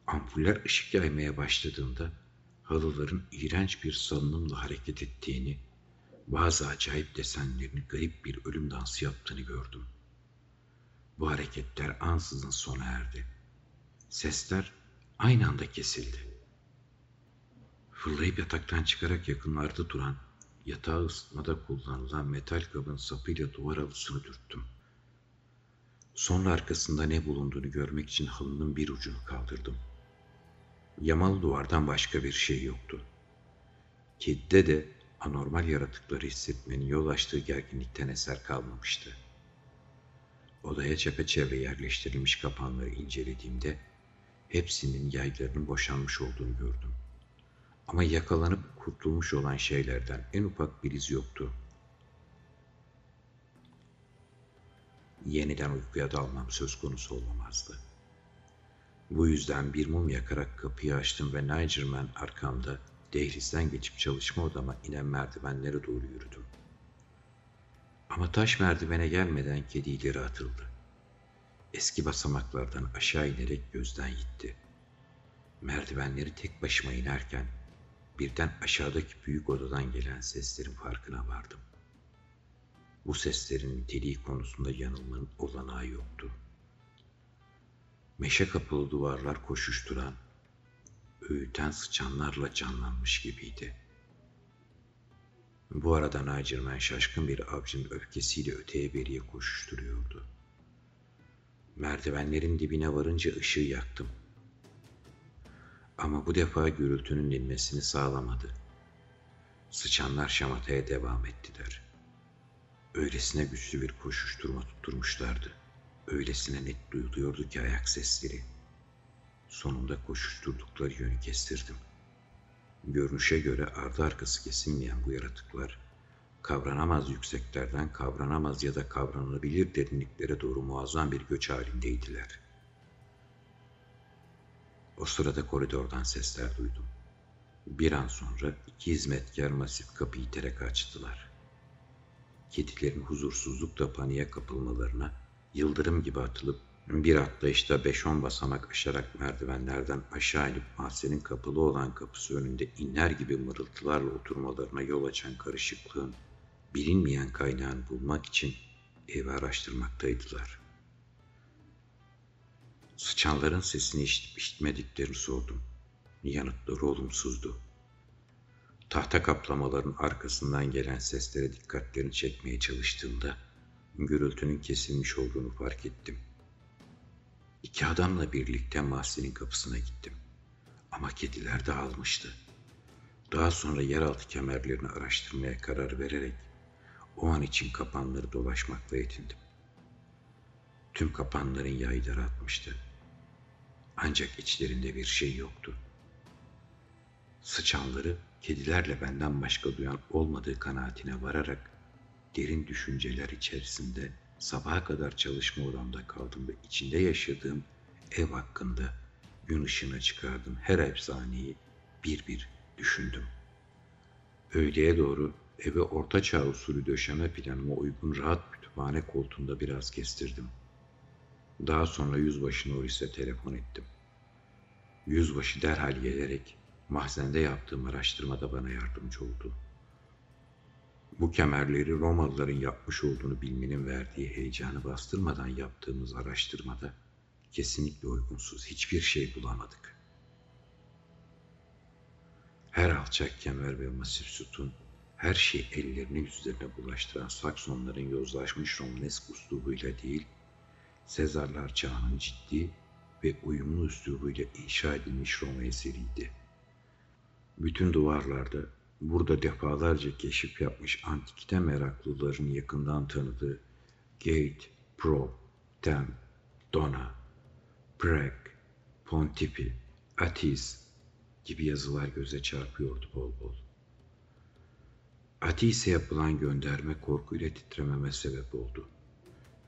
Ampuller ışık yaymaya başladığında halıların iğrenç bir salınımla hareket ettiğini, bazı acayip desenlerini garip bir ölüm dansı yaptığını gördüm. Bu hareketler ansızın sona erdi. Sesler aynı anda kesildi. Fırlayıp yataktan çıkarak yakınlarda duran, yatağı ısıtmada kullanılan metal kabın sapıyla duvar halısını dürttüm. Sonra arkasında ne bulunduğunu görmek için halının bir ucunu kaldırdım. Yamalı duvardan başka bir şey yoktu. Kedide de anormal yaratıkları hissetmenin yol açtığı gerginlikten eser kalmamıştı. Odaya çepeçevre yerleştirilmiş kapanları incelediğimde hepsinin yaylarının boşanmış olduğunu gördüm. Ama yakalanıp kurtulmuş olan şeylerden en ufak bir iz yoktu. Yeniden uykuya dalmam söz konusu olamazdı. Bu yüzden bir mum yakarak kapıyı açtım ve Nigerman arkamda dehlizden geçip çalışma odama inen merdivenlere doğru yürüdüm. Ama taş merdivene gelmeden kedi ileri atıldı. Eski basamaklardan aşağı inerek gözden gitti. Merdivenleri tek başıma inerken birden aşağıdaki büyük odadan gelen seslerin farkına vardım. Bu seslerin niteliği konusunda yanılmanın olanağı yoktu. Meşe kapılı duvarlar koşuşturan, öğüten sıçanlarla canlanmış gibiydi. Bu arada Nacimen şaşkın bir avcının öfkesiyle öteye beriye koşuşturuyordu. Merdivenlerin dibine varınca ışığı yaktım. Ama bu defa gürültünün dinmesini sağlamadı. Sıçanlar şamataya devam ettiler. Öylesine güçlü bir koşuşturma tutturmuşlardı. Öylesine net duyuluyordu ki ayak sesleri. Sonunda koşuşturdukları yönü kestirdim. Görünüşe göre ardı arkası kesilmeyen bu yaratıklar, kavranamaz yükseklerden kavranamaz ya da kavranabilir derinliklere doğru muazzam bir göç halindeydiler. O sırada koridordan sesler duydum. Bir an sonra iki hizmetkar masif kapıyı iterek açtılar. Kedilerin huzursuzlukla paniğe kapılmalarına yıldırım gibi atılıp bir atlayışta beş on basamak aşarak merdivenlerden aşağı inip mahzenin kapalı olan kapısı önünde inler gibi mırıltılarla oturmalarına yol açan karışıklığın bilinmeyen kaynağını bulmak için evi araştırmaktaydılar. Sıçanların sesini işitip işitmediklerini sordum. Yanıtları olumsuzdu. Tahta kaplamaların arkasından gelen seslere dikkatlerini çekmeye çalıştığımda gürültünün kesilmiş olduğunu fark ettim. İki adamla birlikte mahzenin kapısına gittim. Ama kediler dağılmıştı. Daha sonra yeraltı kemerlerini araştırmaya karar vererek o an için kapanları dolaşmakla yetindim. Tüm kapanların yayları atmıştı. Ancak içlerinde bir şey yoktu. Sıçanları kedilerle benden başka duyan olmadığı kanaatine vararak derin düşünceler içerisinde sabaha kadar çalışma odamda kaldım ve içinde yaşadığım ev hakkında gün ışığına çıkardım her efsaneyi bir bir düşündüm. Öğleye doğru eve orta çağ usulü döşeme planıma uygun rahat kütüphane koltuğunda biraz kestirdim. Daha sonra yüzbaşı Norris'e telefon ettim. Yüzbaşı derhal gelerek mahzende yaptığım araştırmada bana yardımcı oldu. Bu kemerleri Romalıların yapmış olduğunu bilmenin verdiği heyecanı bastırmadan yaptığımız araştırmada kesinlikle uygunsuz hiçbir şey bulamadık. Her alçak kemer ve masif sütun, her şey ellerini yüzlerine bulaştıran Saksonların yozlaşmış Romanesk uslubuyla değil, Sezarlar çağının ciddi ve uyumlu üslubuyla inşa edilmiş Roma eseriydi. Bütün duvarlarda burada defalarca keşif yapmış antikite meraklıların yakından tanıdığı Gate, Pro, Tem, Dona, Prag, Pontipi, Atis gibi yazılar göze çarpıyordu bol bol. Atis'e yapılan gönderme korkuyla titrememe sebep oldu.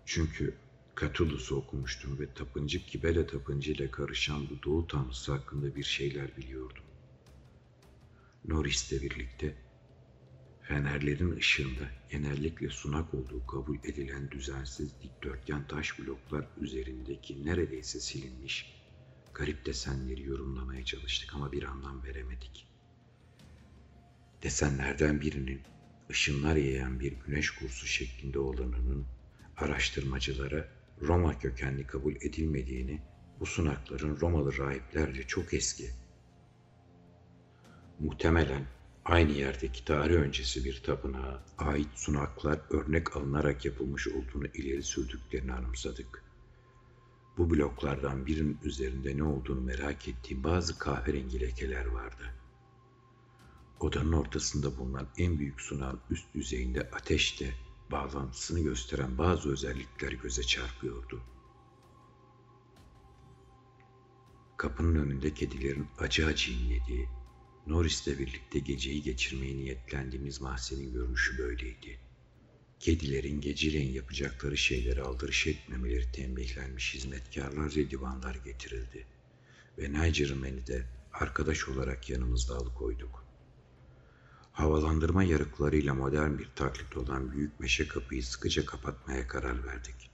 Çünkü Katulus'u okumuştum ve tapıncık Kibele tapıncıyla karışan bu doğu tanrısı hakkında bir şeyler biliyordum. Norris'le birlikte fenerlerin ışığında genellikle sunak olduğu kabul edilen düzensiz dikdörtgen taş bloklar üzerindeki neredeyse silinmiş garip desenleri yorumlamaya çalıştık ama bir anlam veremedik. Desenlerden birinin ışınlar yayan bir güneş kursu şeklinde olanının araştırmacılara Roma kökenli kabul edilmediğini, bu sunakların Romalı rahiplerce çok eski Muhtemelen aynı yerdeki tarih öncesi bir tapınağa ait sunaklar örnek alınarak yapılmış olduğunu ileri sürdüklerini anımsadık. Bu bloklardan birinin üzerinde ne olduğunu merak ettiğim bazı kahverengi lekeler vardı. Odanın ortasında bulunan en büyük sunağın üst düzeyinde ateşte bağlantısını gösteren bazı özellikler göze çarpıyordu. Kapının önünde kedilerin acı acı inlediği, Norris'le birlikte geceyi geçirmeye niyetlendiğimiz mahzenin görünüşü böyleydi. Kedilerin geceleyin yapacakları şeyleri aldırış etmemeleri tembihlenmiş hizmetkarlar ve divanlar getirildi. Ve Niger'ımeni de arkadaş olarak yanımızda alıkoyduk. Havalandırma yarıklarıyla modern bir taklit olan büyük meşe kapıyı sıkıca kapatmaya karar verdik.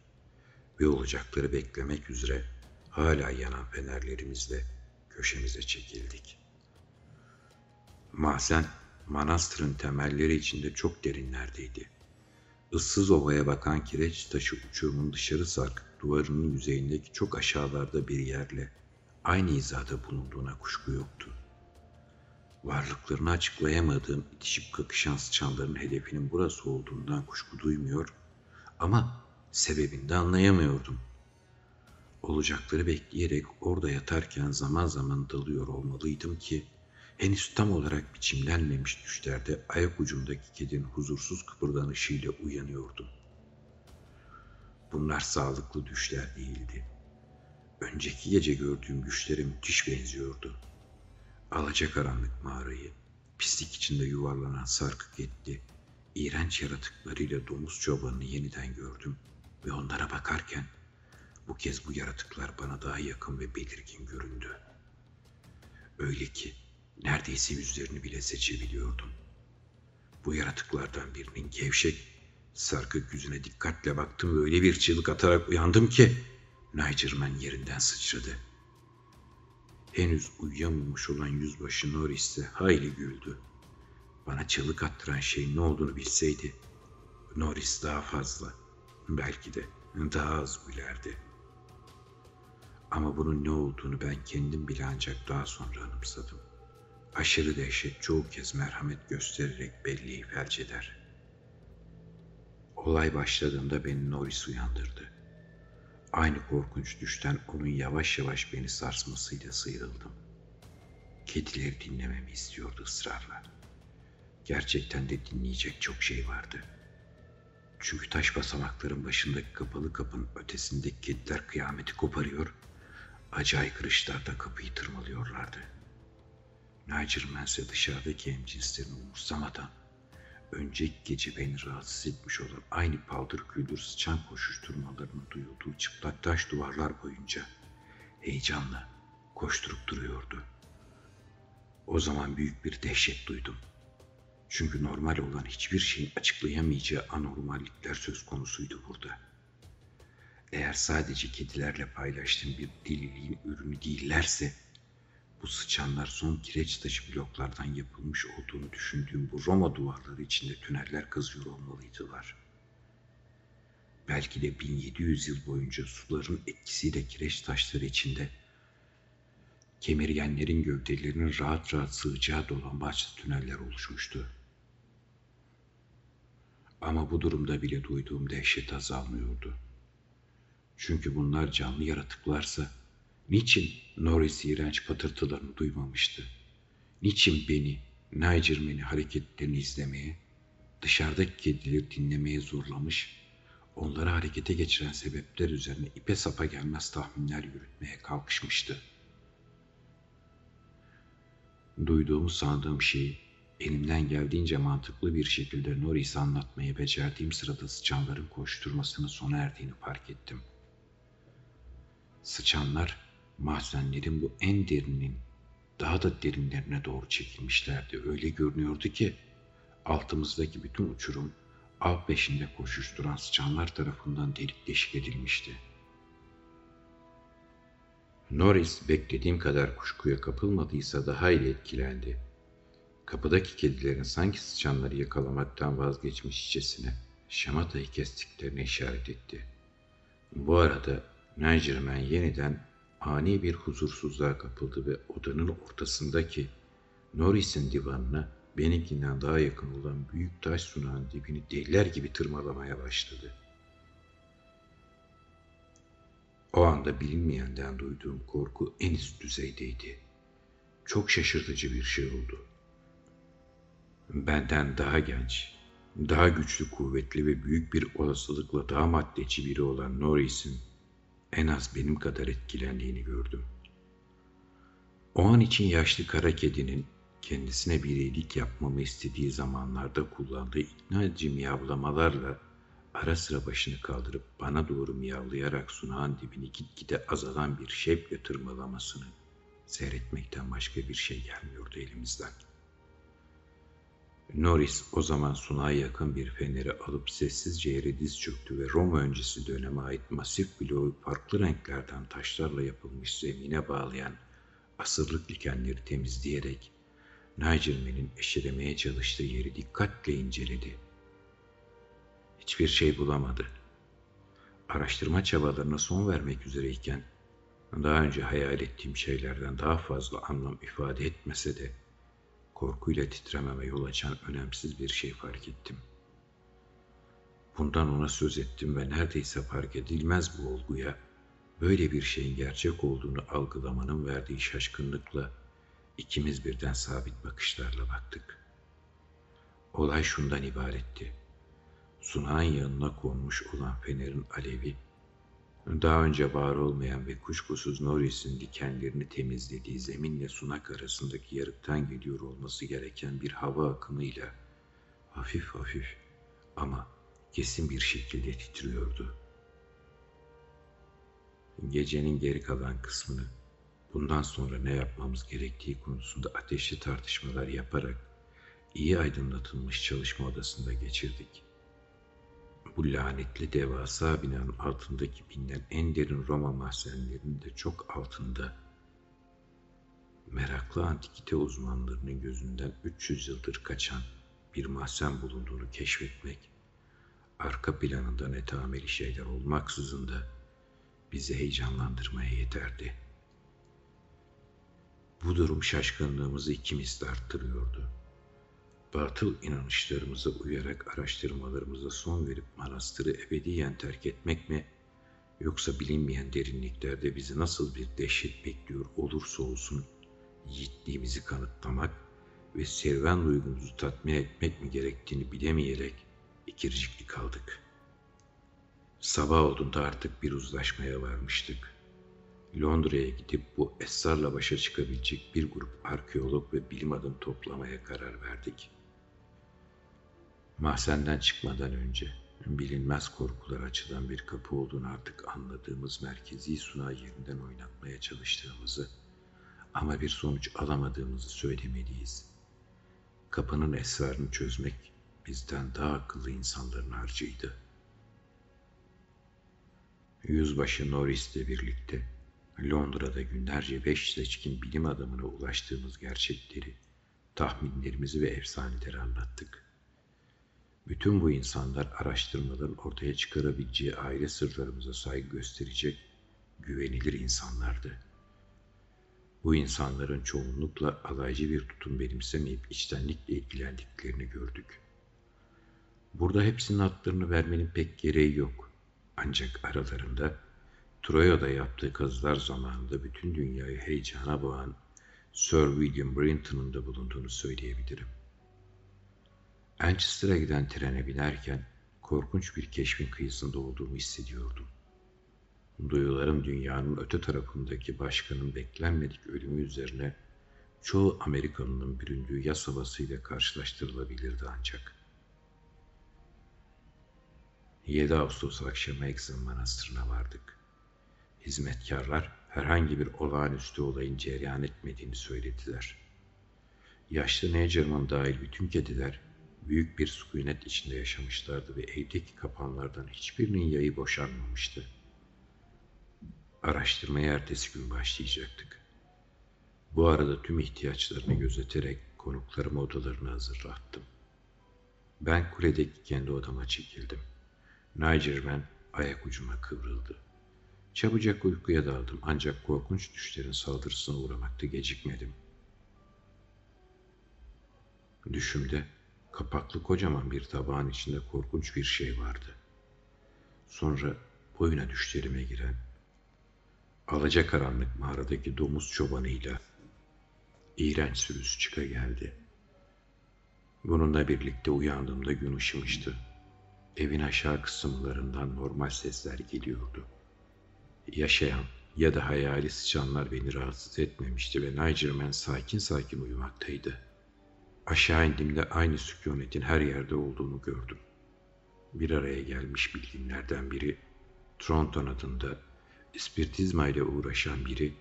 Ve olacakları beklemek üzere hala yanan fenerlerimizle köşemize çekildik.'' Mahzen, manastırın temelleri içinde çok derinlerdeydi. Issız ovaya bakan kireç taşı uçurumun dışarı sarkık duvarının yüzeyindeki çok aşağılarda bir yerle aynı hizada bulunduğuna kuşku yoktu. Varlıklarını açıklayamadığım itişip kakışan sıçanların hedefinin burası olduğundan kuşku duymuyor ama sebebini de anlayamıyordum. Olacakları bekleyerek orada yatarken zaman zaman dalıyor olmalıydım ki henüz tam olarak biçimlenmemiş düşlerde ayak ucundaki kedinin huzursuz kıpırdanışıyla uyanıyordum. Bunlar sağlıklı düşler değildi. Önceki gece gördüğüm düşlere müthiş benziyordu. Alacakaranlık mağarayı, pislik içinde yuvarlanan sarkık etli, iğrenç yaratıklarıyla domuz çobanını yeniden gördüm ve onlara bakarken bu kez bu yaratıklar bana daha yakın ve belirgin göründü. Öyle ki Neredeyse yüzlerini bile seçebiliyordum. Bu yaratıklardan birinin gevşek, sarkık yüzüne dikkatle baktım ve öyle bir çığlık atarak uyandım ki Nigerman yerinden sıçradı. Henüz uyuyamamış olan yüzbaşı Norris de hayli güldü. Bana çığlık attıran şeyin ne olduğunu bilseydi, Norris daha fazla, belki de daha az gülerdi. Ama bunun ne olduğunu ben kendim bile ancak daha sonra anımsadım. Aşırı dehşet çoğu kez merhamet göstererek belleği felç eder. Olay başladığında beni Norris uyandırdı. Aynı korkunç düşten onun yavaş yavaş beni sarsmasıyla sıyrıldım. Kedileri dinlememi istiyordu ısrarla. Gerçekten de dinleyecek çok şey vardı. Çünkü taş basamakların başındaki kapalı kapının ötesindeki kediler kıyameti koparıyor, acayip kırışlarda kapıyı tırmalıyorlardı.'' Nigel Mans'e dışarıdaki hemcinslerini umursamadan önceki gece beni rahatsız etmiş olan aynı paldır küldür sıçan koşuşturmalarını duyulduğu çıplak taş duvarlar boyunca heyecanla koşturup duruyordu. O zaman büyük bir dehşet duydum. Çünkü normal olan hiçbir şeyin açıklayamayacağı anormallikler söz konusuydu burada. Eğer sadece kedilerle paylaştığım bir deliliğin ürünü değillerse, bu sıçanlar son kireç taşı bloklardan yapılmış olduğunu düşündüğüm bu Roma duvarları içinde tüneller kazıyor olmalıydılar. Belki de 1700 yıl boyunca suların etkisiyle kireç taşları içinde kemirgenlerin gövdelerinin rahat rahat sığacağı dolambaçlı tüneller oluşmuştu. Ama bu durumda bile duyduğum dehşet azalmıyordu. Çünkü bunlar canlı yaratıklarsa niçin Norris iğrenç patırtılarını duymamıştı? Niçin beni, Nigerman'i hareketlerini izlemeye, dışarıdaki kedileri dinlemeye zorlamış, onları harekete geçiren sebepler üzerine ipe sapa gelmez tahminler yürütmeye kalkışmıştı. Duyduğumu sandığım şeyi elimden geldiğince mantıklı bir şekilde Norris'e anlatmayı becerdiğim sırada sıçanların koşturmasının sona erdiğini fark ettim. Sıçanlar mahzenlerin bu en derinin daha da derinlerine doğru çekilmişlerdi. Öyle görünüyordu ki altımızdaki bütün uçurum av peşinde koşuşturan sıçanlar tarafından delik deşik edilmişti. Norris beklediğim kadar kuşkuya kapılmadıysa daha ile etkilendi. Kapıdaki kedilerin sanki sıçanları yakalamaktan vazgeçmişçesine şamatayı kestiklerine işaret etti. Bu arada Nigerman yeniden ani bir huzursuzluğa kapıldı ve odanın ortasındaki Norris'in divanına benimkinden daha yakın olan büyük taş sunağın dibini deliler gibi tırmalamaya başladı. O anda bilinmeyenden duyduğum korku en üst düzeydeydi. Çok şaşırtıcı bir şey oldu. Benden daha genç, daha güçlü, kuvvetli ve büyük bir olasılıkla daha maddeci biri olan Norris'in en az benim kadar etkilendiğini gördüm. O an için yaşlı kara kedinin kendisine bir iyilik yapmamı istediği zamanlarda kullandığı ikna edici miyavlamalarla ara sıra başını kaldırıp bana doğru miyavlayarak sunağın dibini gitgide azalan bir şevkle tırmalamasını seyretmekten başka bir şey gelmiyordu elimizden. Norris o zaman sunağa yakın bir feneri alıp sessizce yere diz çöktü ve Roma öncesi döneme ait masif bloğu farklı renklerden taşlarla yapılmış zemine bağlayan asırlık dikenleri temizleyerek Nigelman'in eşelemeye çalıştığı yeri dikkatle inceledi. Hiçbir şey bulamadı. Araştırma çabalarına son vermek üzereyken daha önce hayal ettiğim şeylerden daha fazla anlam ifade etmese de korkuyla titrememe yol açan önemsiz bir şey fark ettim. Bundan ona söz ettim ve neredeyse fark edilmez bu olguya böyle bir şeyin gerçek olduğunu algılamanın verdiği şaşkınlıkla ikimiz birden sabit bakışlarla baktık. Olay şundan ibaretti. Sunağın yanına konmuş olan fenerin alevi daha önce var olmayan ve kuşkusuz Norris'in dikenlerini temizlediği zeminle sunak arasındaki yarıktan geliyor olması gereken bir hava akımıyla hafif hafif ama kesin bir şekilde titriyordu. Gecenin geri kalan kısmını bundan sonra ne yapmamız gerektiği konusunda ateşli tartışmalar yaparak iyi aydınlatılmış çalışma odasında geçirdik bu lanetli devasa binanın altındaki bilinen en derin Roma mahzenlerinin de çok altında meraklı antikite uzmanlarının gözünden 300 yıldır kaçan bir mahzen bulunduğunu keşfetmek, arka planında netameli şeyler olmaksızın da bizi heyecanlandırmaya yeterdi. Bu durum şaşkınlığımızı ikimiz de arttırıyordu batıl inanışlarımıza uyarak araştırmalarımıza son verip manastırı ebediyen terk etmek mi, yoksa bilinmeyen derinliklerde bizi nasıl bir dehşet bekliyor olursa olsun yiğitliğimizi kanıtlamak ve serüven duygumuzu tatmin etmek mi gerektiğini bilemeyerek ikircikli kaldık. Sabah olduğunda artık bir uzlaşmaya varmıştık. Londra'ya gidip bu esrarla başa çıkabilecek bir grup arkeolog ve bilim adamı toplamaya karar verdik.'' Mahzenden çıkmadan önce bilinmez korkular açılan bir kapı olduğunu artık anladığımız merkezi sunağı yerinden oynatmaya çalıştığımızı ama bir sonuç alamadığımızı söylemeliyiz. kapının esrarını çözmek bizden daha akıllı insanların harcıydı. Yüzbaşı Norris'le birlikte Londra'da günlerce beş seçkin bilim adamına ulaştığımız gerçekleri, tahminlerimizi ve efsaneleri anlattık. Bütün bu insanlar araştırmaların ortaya çıkarabileceği aile sırlarımıza saygı gösterecek güvenilir insanlardı. Bu insanların çoğunlukla alaycı bir tutum benimsemeyip içtenlikle ilgilendiklerini gördük. Burada hepsinin adlarını vermenin pek gereği yok. Ancak aralarında Troya'da yaptığı kazılar zamanında bütün dünyayı heyecana boğan Sir William Brinton'un da bulunduğunu söyleyebilirim. Manchester'a giden trene binerken korkunç bir keşfin kıyısında olduğumu hissediyordum. Duyularım dünyanın öte tarafındaki başkanın beklenmedik ölümü üzerine çoğu Amerikanının büründüğü yas havasıyla karşılaştırılabilirdi ancak. 7 Ağustos akşamı Exham Manastırı'na vardık. Hizmetkarlar herhangi bir olağanüstü olayın cereyan etmediğini söylediler. Yaşlı Necerman dahil bütün kediler büyük bir sükunet içinde yaşamışlardı ve evdeki kapanlardan hiçbirinin yayı boşanmamıştı. Araştırmaya ertesi gün başlayacaktık. Bu arada tüm ihtiyaçlarını gözeterek konuklarımı odalarını hazırlattım. Ben kuledeki kendi odama çekildim. Nigerman ayak ucuma kıvrıldı. Çabucak uykuya daldım ancak korkunç düşlerin saldırısına uğramakta gecikmedim. Düşümde kapaklı kocaman bir tabağın içinde korkunç bir şey vardı. Sonra boyuna düşlerime giren, alacakaranlık mağaradaki domuz çobanıyla iğrenç sürüsü çıka geldi. Bununla birlikte uyandığımda gün ışımıştı. Evin aşağı kısımlarından normal sesler geliyordu. Yaşayan ya da hayali sıçanlar beni rahatsız etmemişti ve Nigerman sakin sakin uyumaktaydı. Aşağı indiğimde aynı sükunetin her yerde olduğunu gördüm. Bir araya gelmiş bilginlerden biri, Tronton adında ispiritizma ile uğraşan biri,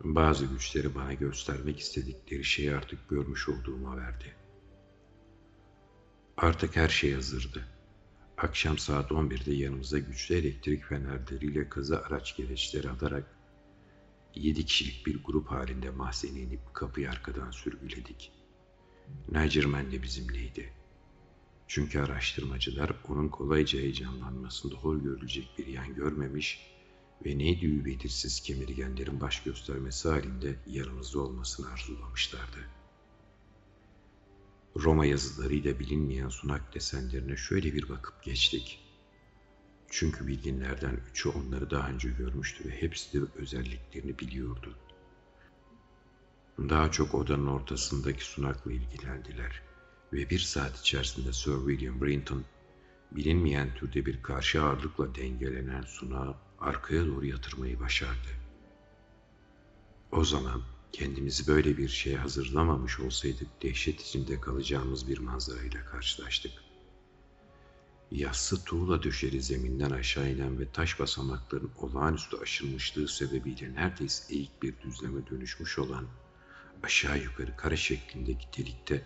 bazı güçleri bana göstermek istedikleri şeyi artık görmüş olduğuma verdi. Artık her şey hazırdı. Akşam saat 11'de yanımıza güçlü elektrik fenerleriyle kazı araç gereçleri alarak yedi kişilik bir grup halinde mahzene inip kapıyı arkadan sürgüledik. Nigerman de bizimleydi. Çünkü araştırmacılar onun kolayca heyecanlanmasında hor görülecek bir yan görmemiş ve neydi belirsiz kemirgenlerin baş göstermesi halinde yanımızda olmasını arzulamışlardı.'' Roma yazılarıyla bilinmeyen sunak desenlerine şöyle bir bakıp geçtik. Çünkü bilginlerden üçü onları daha önce görmüştü ve hepsi de özelliklerini biliyordu. Daha çok odanın ortasındaki sunakla ilgilendiler ve bir saat içerisinde Sir William Brinton bilinmeyen türde bir karşı ağırlıkla dengelenen sunağı arkaya doğru yatırmayı başardı. O zaman Kendimizi böyle bir şeye hazırlamamış olsaydık dehşet içinde kalacağımız bir manzarayla karşılaştık. Yassı tuğla döşeri zeminden aşağı inen ve taş basamakların olağanüstü aşılmışlığı sebebiyle neredeyse eğik bir düzleme dönüşmüş olan aşağı yukarı kare şeklindeki delikte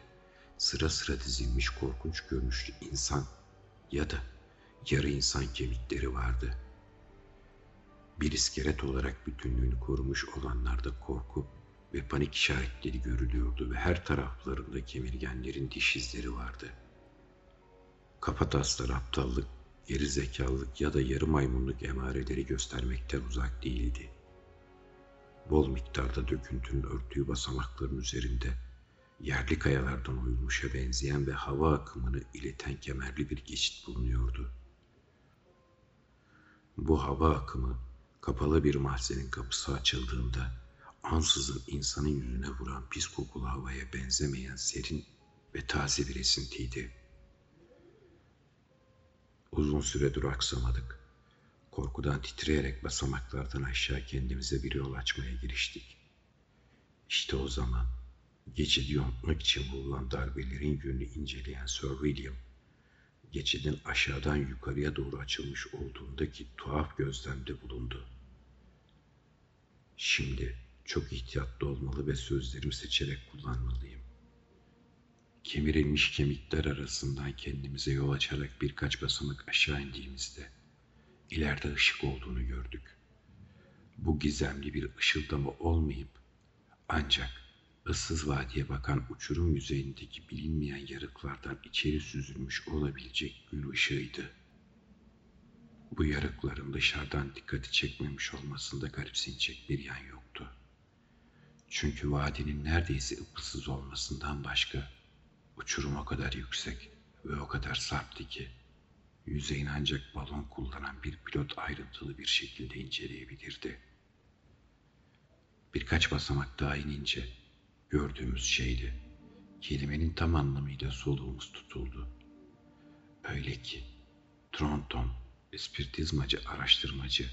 sıra sıra dizilmiş korkunç görünüşlü insan ya da yarı insan kemikleri vardı. Bir iskelet olarak bütünlüğünü korumuş olanlarda korku ve panik işaretleri görülüyordu ve her taraflarında kemirgenlerin diş izleri vardı. Kafataslar aptallık, geri zekalılık ya da yarı maymunluk emareleri göstermekten uzak değildi. Bol miktarda döküntünün örtüğü basamakların üzerinde yerli kayalardan oyulmuşa benzeyen ve hava akımını ileten kemerli bir geçit bulunuyordu. Bu hava akımı kapalı bir mahzenin kapısı açıldığında ansızın insanın yüzüne vuran pis kokulu havaya benzemeyen serin ve taze bir esintiydi. Uzun süre duraksamadık. Korkudan titreyerek basamaklardan aşağı kendimize bir yol açmaya giriştik. İşte o zaman geçidi yontmak için bulunan darbelerin yönünü inceleyen Sir William, geçidin aşağıdan yukarıya doğru açılmış olduğundaki tuhaf gözlemde bulundu. Şimdi çok ihtiyatlı olmalı ve sözlerimi seçerek kullanmalıyım. Kemirilmiş kemikler arasından kendimize yol açarak birkaç basamak aşağı indiğimizde ileride ışık olduğunu gördük. Bu gizemli bir ışıldama olmayıp ancak ıssız vadiye bakan uçurum yüzeyindeki bilinmeyen yarıklardan içeri süzülmüş olabilecek gün ışığıydı. Bu yarıkların dışarıdan dikkati çekmemiş olmasında garipsenecek bir yan yoktu. Çünkü vadinin neredeyse ıpısız olmasından başka uçurum o kadar yüksek ve o kadar sarptı ki yüzeyini ancak balon kullanan bir pilot ayrıntılı bir şekilde inceleyebilirdi. Birkaç basamak daha inince gördüğümüz şeydi. Kelimenin tam anlamıyla soluğumuz tutuldu. Öyle ki Tronton, espiritizmacı araştırmacı,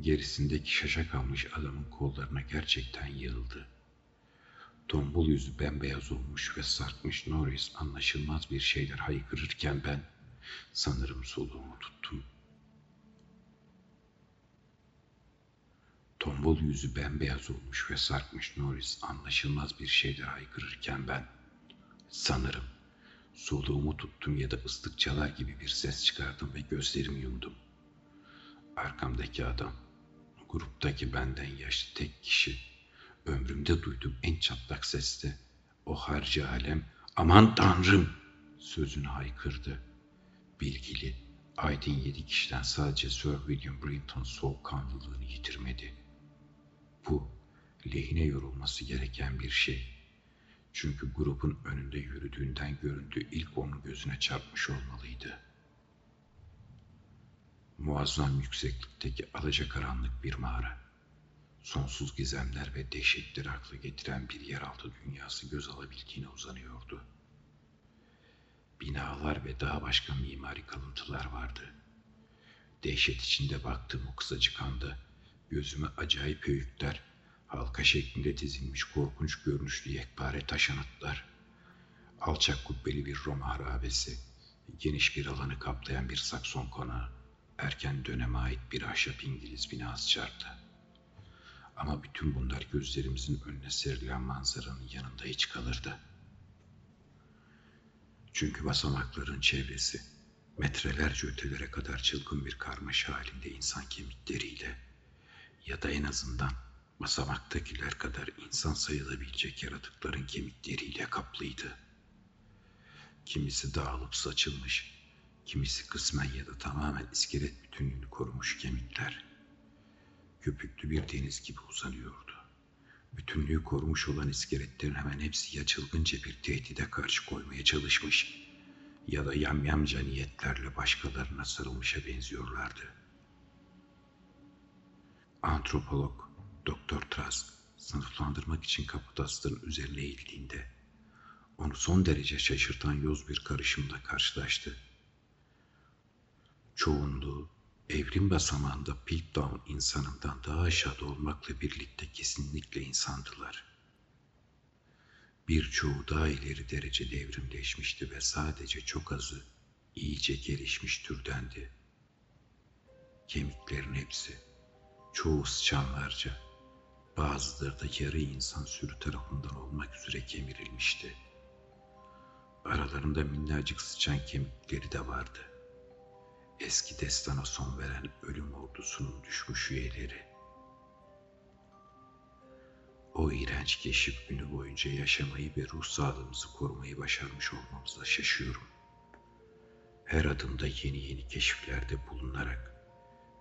gerisindeki şaşa kalmış adamın kollarına gerçekten yığıldı. Tombul yüzü bembeyaz olmuş ve sarkmış Norris anlaşılmaz bir şeyler haykırırken ben sanırım soluğumu tuttum. Tombul yüzü bembeyaz olmuş ve sarkmış Norris anlaşılmaz bir şeyler haykırırken ben sanırım soluğumu tuttum ya da ıslık çalar gibi bir ses çıkardım ve gözlerimi yumdum. Arkamdaki adam, gruptaki benden yaşlı tek kişi, ömrümde duydum en çatlak sesle o harcı alem aman tanrım sözünü haykırdı. Bilgili, aydın yedi kişiden sadece Sir William Brinton soğukkanlılığını yitirmedi. Bu, lehine yorulması gereken bir şey. Çünkü grubun önünde yürüdüğünden göründüğü ilk onun gözüne çarpmış olmalıydı. Muazzam yükseklikteki alacakaranlık bir mağara. Sonsuz gizemler ve dehşetleri aklı getiren bir yeraltı dünyası göz alabildiğine uzanıyordu. Binalar ve daha başka mimari kalıntılar vardı. Dehşet içinde baktığım o kısacık anda gözüme acayip öğütler, halka şeklinde dizilmiş korkunç görünüşlü yekpare taş anıtlar, alçak kubbeli bir Roma harabesi, geniş bir alanı kaplayan bir Sakson konağı, erken döneme ait bir ahşap İngiliz binası çarptı. Ama bütün bunlar gözlerimizin önüne serilen manzaranın yanında hiç kalırdı. Çünkü basamakların çevresi metrelerce ötelere kadar çılgın bir karmaşa halinde insan kemikleriyle ya da en azından basamaktakiler kadar insan sayılabilecek yaratıkların kemikleriyle kaplıydı. Kimisi dağılıp saçılmış, kimisi kısmen ya da tamamen iskelet bütünlüğünü korumuş kemikler. Köpüklü bir deniz gibi uzanıyordu. Bütünlüğü korumuş olan iskeletlerin hemen hepsi ya çılgınca bir tehdide karşı koymaya çalışmış ya da yamyamca niyetlerle başkalarına sarılmışa benziyorlardı. Antropolog Doktor Trask sınıflandırmak için kaputasların üzerine eğildiğinde onu son derece şaşırtan yoz bir karışımla karşılaştı. Çoğunluğu evrim basamağında Piltdown insanından daha aşağıda olmakla birlikte kesinlikle insandılar. Birçoğu daha ileri derecede evrimleşmişti ve sadece çok azı iyice gelişmiş türdendi. Kemiklerin hepsi, çoğu sıçanlarca, bazıları da yarı insan sürü tarafından olmak üzere kemirilmişti. Aralarında minnacık sıçan kemikleri de vardı eski destana son veren ölüm ordusunun düşmüş üyeleri. O iğrenç keşif günü boyunca yaşamayı ve ruh sağlığımızı korumayı başarmış olmamıza şaşıyorum. Her adımda yeni yeni keşiflerde bulunarak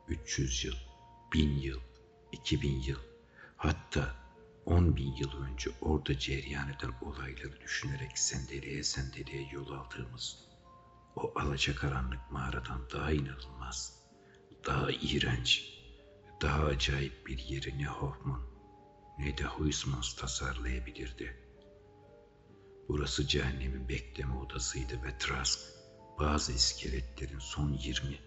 300 yıl, 1000 yıl, 2000 yıl, hatta 10 bin yıl önce orada cereyan eden olayları düşünerek sendeleye sendeleye yol aldığımız o alacakaranlık mağaradan daha inanılmaz, daha iğrenç, daha acayip bir yeri ne Hoffman ne de Huysmans tasarlayabilirdi. Burası cehennemin bekleme odasıydı ve Trask bazı iskeletlerin son 20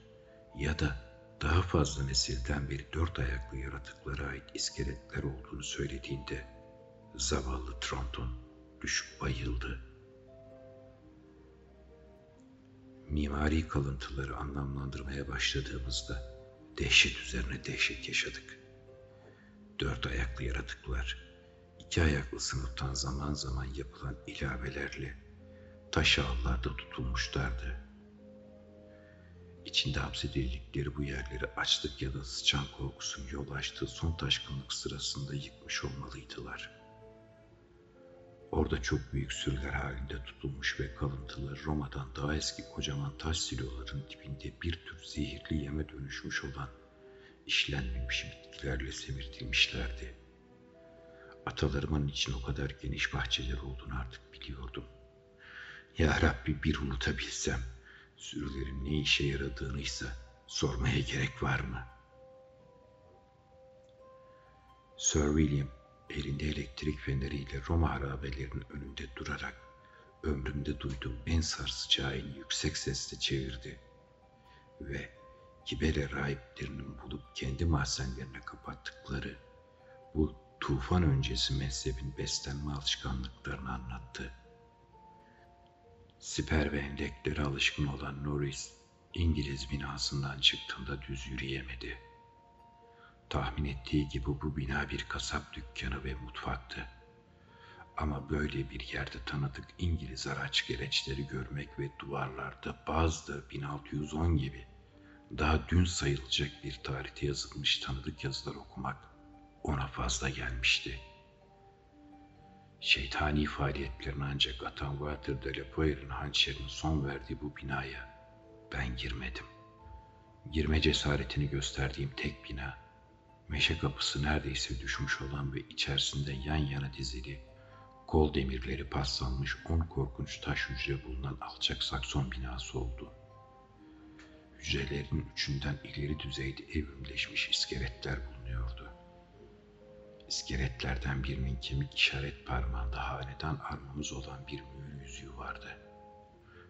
ya da daha fazla nesilden beri dört ayaklı yaratıklara ait iskeletler olduğunu söylediğinde zavallı Tronton düşüp bayıldı.'' Mimari kalıntıları anlamlandırmaya başladığımızda dehşet üzerine dehşet yaşadık. Dört ayaklı yaratıklar, iki ayaklı sınıftan zaman zaman yapılan ilavelerle taş ağlarda tutulmuşlardı. İçinde hapsedildikleri bu yerleri açlık ya da sıçan korkusunun yol açtığı son taşkınlık sırasında yıkmış olmalıydılar. Orada çok büyük sürüler halinde tutulmuş ve kalıntıları Roma'dan daha eski kocaman taş siloların dibinde bir tür zehirli yeme dönüşmüş olan işlenmemiş bitkilerle semirtilmişlerdi. Atalarımın için o kadar geniş bahçeler olduğunu artık biliyordum. Ya Rabbi bir unutabilsem, sürülerin ne işe yaradığını ise sormaya gerek var mı? Sir William elinde elektrik feneriyle Roma harabelerinin önünde durarak ömrümde duyduğum en sarsıcı ayini yüksek sesle çevirdi ve Kibele rahiplerinin bulup kendi mahzenlerine kapattıkları bu tufan öncesi mezhebin beslenme alışkanlıklarını anlattı. Siper ve endeklere alışkın olan Norris, İngiliz binasından çıktığında düz yürüyemedi. Tahmin ettiği gibi bu bina bir kasap dükkanı ve mutfaktı. Ama böyle bir yerde tanıdık İngiliz araç gereçleri görmek ve duvarlarda bazıları 1610 gibi daha dün sayılacak bir tarihte yazılmış tanıdık yazılar okumak ona fazla gelmişti. Şeytani faaliyetlerine ancak atan Walter de la Poire'in hançerinin son verdiği bu binaya ben girmedim. Girme cesaretini gösterdiğim tek bina, meşe kapısı neredeyse düşmüş olan ve içerisinde yan yana dizili, kol demirleri paslanmış on korkunç taş hücre bulunan alçak sakson binası oldu.'' hücrelerin üçünden ileri düzeyde evrimleşmiş iskeletler bulunuyordu. İskeletlerden birinin kemik işaret parmağında hanedan armamız olan bir mühür yüzüğü vardı.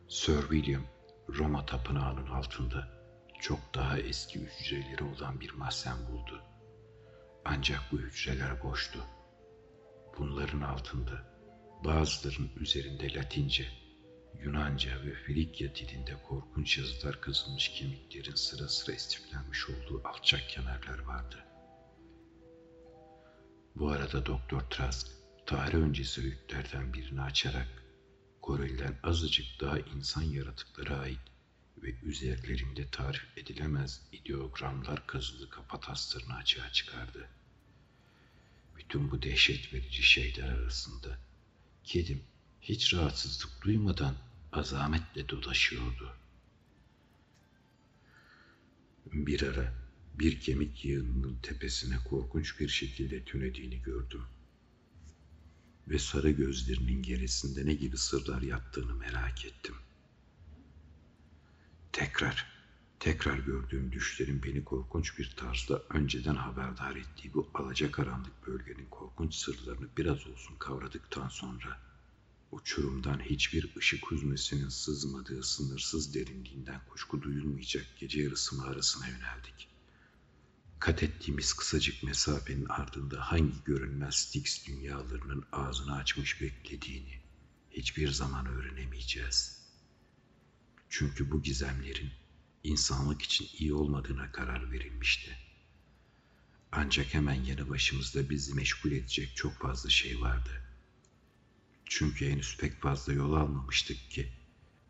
Sir William, Roma tapınağının altında çok daha eski hücreleri olan bir mahzen buldu. Ancak bu hücreler boştu. Bunların altında bazılarının üzerinde Latince, Yunanca ve Frikya dilinde korkunç yazılar kazılmış kemiklerin sıra sıra istiflenmiş olduğu alçak kenarlar vardı. Bu arada Doktor Trask, tarih öncesi öğütlerden birini açarak gorilden azıcık daha insan yaratıklara ait ve üzerlerinde tarif edilemez ideogramlar kazılı kapataslarını açığa çıkardı. Bütün bu dehşet verici şeyler arasında kedim hiç rahatsızlık duymadan azametle dolaşıyordu. Bir ara bir kemik yığınının tepesine korkunç bir şekilde tünediğini gördüm. Ve sarı gözlerinin gerisinde ne gibi sırlar yattığını merak ettim. Tekrar, tekrar gördüğüm düşlerin beni korkunç bir tarzda önceden haberdar ettiği bu alacakaranlık bölgenin korkunç sırlarını biraz olsun kavradıktan sonra Uçurumdan hiçbir ışık hüzmesinin sızmadığı sınırsız derinliğinden kuşku duyulmayacak gece yarısı mağarasına yöneldik. Kat ettiğimiz kısacık mesafenin ardında hangi görünmez Styx dünyalarının ağzını açmış beklediğini hiçbir zaman öğrenemeyeceğiz. Çünkü bu gizemlerin insanlık için iyi olmadığına karar verilmişti. Ancak hemen yanı başımızda bizi meşgul edecek çok fazla şey vardı.'' Çünkü henüz pek fazla yol almamıştık ki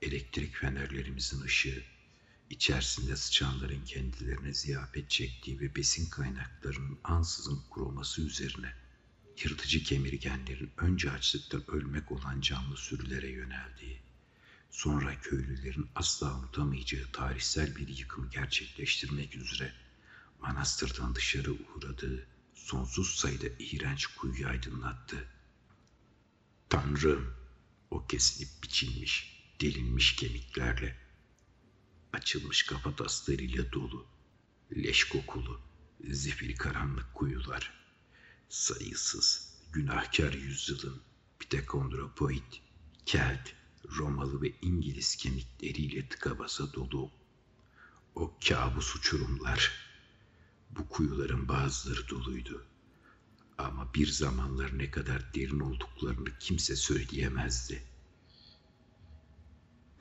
elektrik fenerlerimizin ışığı, içerisinde sıçanların kendilerine ziyafet çektiği ve besin kaynaklarının ansızın kuruması üzerine yırtıcı kemirgenlerin önce açlıktan ölmek olan canlı sürülere yöneldiği, sonra köylülerin asla unutamayacağı tarihsel bir yıkım gerçekleştirmek üzere manastırdan dışarı uğradığı sonsuz sayıda iğrenç kuyuyu aydınlattı.'' Tanrım, o kesilip biçilmiş, delinmiş kemiklerle, açılmış kafataslarıyla dolu, leş kokulu, zifiri karanlık kuyular, sayısız, günahkar yüzyılın Pitekondropoid, Kelt, Romalı ve İngiliz kemikleriyle tıka basa dolu. O kabus uçurumlar, bu kuyuların bazıları doluydu. Ama bir zamanlar ne kadar derin olduklarını kimse söyleyemezdi.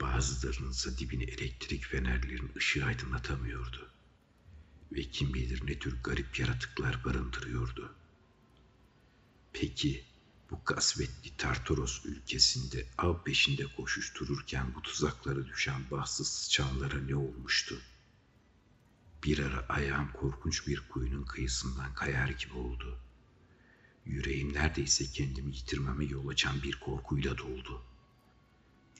Bazılarınınsa dibini elektrik fenerlerin ışığı aydınlatamıyordu. Ve kim bilir ne tür garip yaratıklar barındırıyordu. Peki Bu kasvetli Tartaros ülkesinde av peşinde koşuştururken bu tuzaklara düşen bahtsız sıçanlara ne olmuştu? Bir ara ayağım korkunç bir kuyunun kıyısından kayar gibi oldu. Yüreğim neredeyse kendimi yitirmeme yol açan bir korkuyla doldu.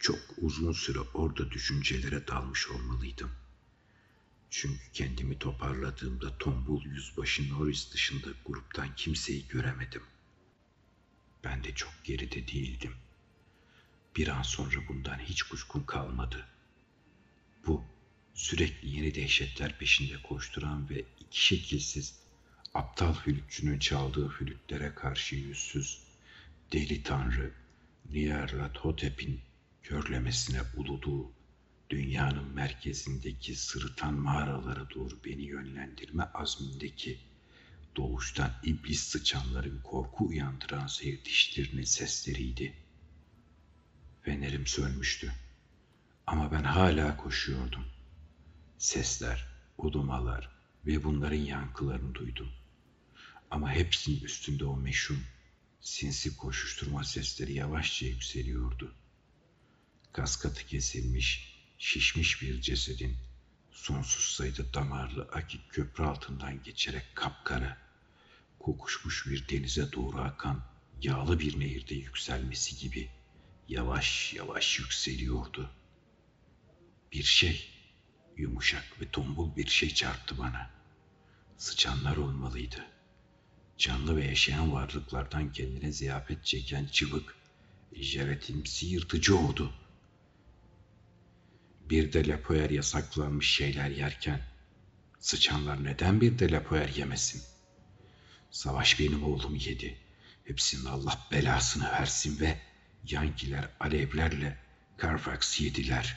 Çok uzun süre orada düşüncelere dalmış olmalıydım. Çünkü kendimi toparladığımda tombul yüzbaşı Norris dışında gruptan kimseyi göremedim. Ben de çok geride değildim. Bir an sonra bundan hiç kuşkum kalmadı. Bu sürekli yeni dehşetler peşinde koşturan ve iki şekilsiz aptal flütçünün çaldığı flütlere karşı yüzsüz deli tanrı Nyarlathotep'in körlemesine uluduğu dünyanın merkezindeki sırıtan mağaralara doğru beni yönlendirme azmindeki doğuştan iblis sıçanların korku uyandıran seyirtişlerinin sesleriydi. Fenerim sönmüştü. Ama ben hala koşuyordum. Sesler, ulumalar ve bunların yankılarını duydum. Ama hepsinin üstünde o meşhur, sinsi koşuşturma sesleri yavaşça yükseliyordu. Kaskatı kesilmiş, şişmiş bir cesedin sonsuz sayıda damarlı akik köprü altından geçerek kapkara, kokuşmuş bir denize doğru akan yağlı bir nehirde yükselmesi gibi yavaş yavaş yükseliyordu. Bir şey, yumuşak ve tombul bir şey çarptı bana. Sıçanlar olmalıydı. Canlı ve yaşayan varlıklardan kendine ziyafet çeken çıvık, jelatinimsi yırtıcı oldu. Bir de lapoyer yasaklanmış şeyler yerken, sıçanlar neden bir de lapoyer yemesin? Savaş benim oğlum yedi. Hepsinin Allah belasını versin ve Yankiler alevlerle Carfax yediler.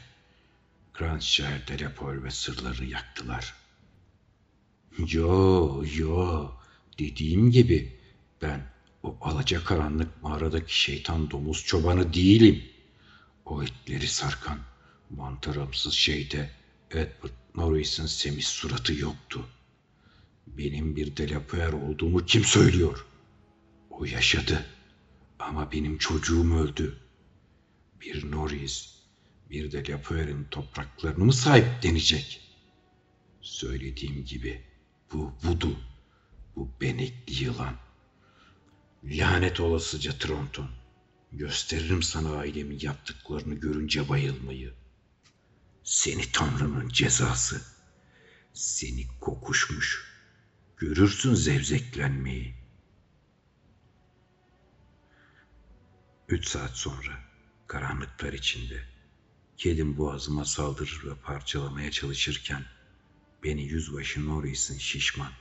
Grandshire Delepol ve sırlarını yaktılar. Yo yo dediğim gibi ben o alacakaranlık mağaradaki şeytan domuz çobanı değilim. O etleri sarkan mantaramsız şeyde Edward Norris'in semiz suratı yoktu. Benim bir delapuer olduğumu kim söylüyor? O yaşadı ama benim çocuğum öldü. Bir Norris, bir de Lapuer'in topraklarını mı sahiplenecek? Söylediğim gibi bu vudu, bu benekli yılan. Lanet olasıca Tronton. Gösteririm sana ailemin yaptıklarını görünce bayılmayı. Seni Tanrı'nın cezası. Seni kokuşmuş. Görürsün zevzeklenmeyi. Üç saat sonra karanlıklar içinde kedim boğazıma saldırır ve parçalamaya çalışırken beni yüzbaşı Norris'in şişman,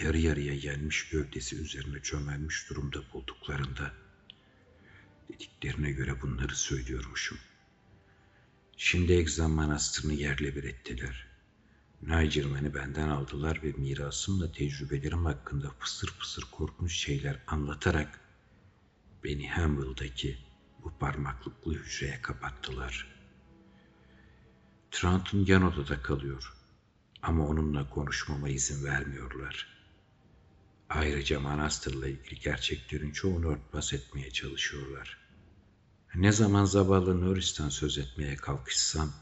yarı yarıya yenmiş gövdesi üzerine çömelmiş durumda bulduklarında dediklerine göre bunları söylüyormuşum. Şimdi Egzam Manastırı'nı yerle bir ettiler. Nigerman'ı benden aldılar ve mirasımla tecrübelerim hakkında fısır fısır korkunç şeyler anlatarak beni Hamble'daki bu parmaklıklı hücreye kapattılar. Trant'ın yan odada kalıyor ama onunla konuşmama izin vermiyorlar. Ayrıca manastırla ilgili gerçeklerin çoğunu örtbas etmeye çalışıyorlar. Ne zaman zavallı Norris'ten söz etmeye kalkışsam,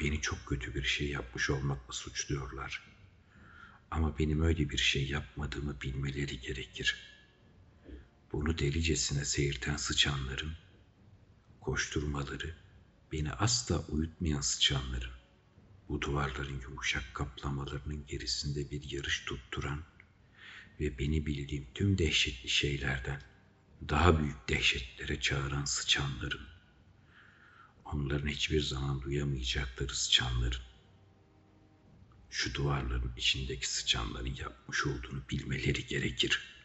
beni çok kötü bir şey yapmış olmakla suçluyorlar. Ama benim öyle bir şey yapmadığımı bilmeleri gerekir.'' bunu delicesine seyirten sıçanların, koşturmaları, beni asla uyutmayan sıçanların, bu duvarların yumuşak kaplamalarının gerisinde bir yarış tutturan ve beni bildiğim tüm dehşetli şeylerden daha büyük dehşetlere çağıran sıçanların, onların hiçbir zaman duyamayacakları sıçanların, şu duvarların içindeki sıçanların yapmış olduğunu bilmeleri gerekir.''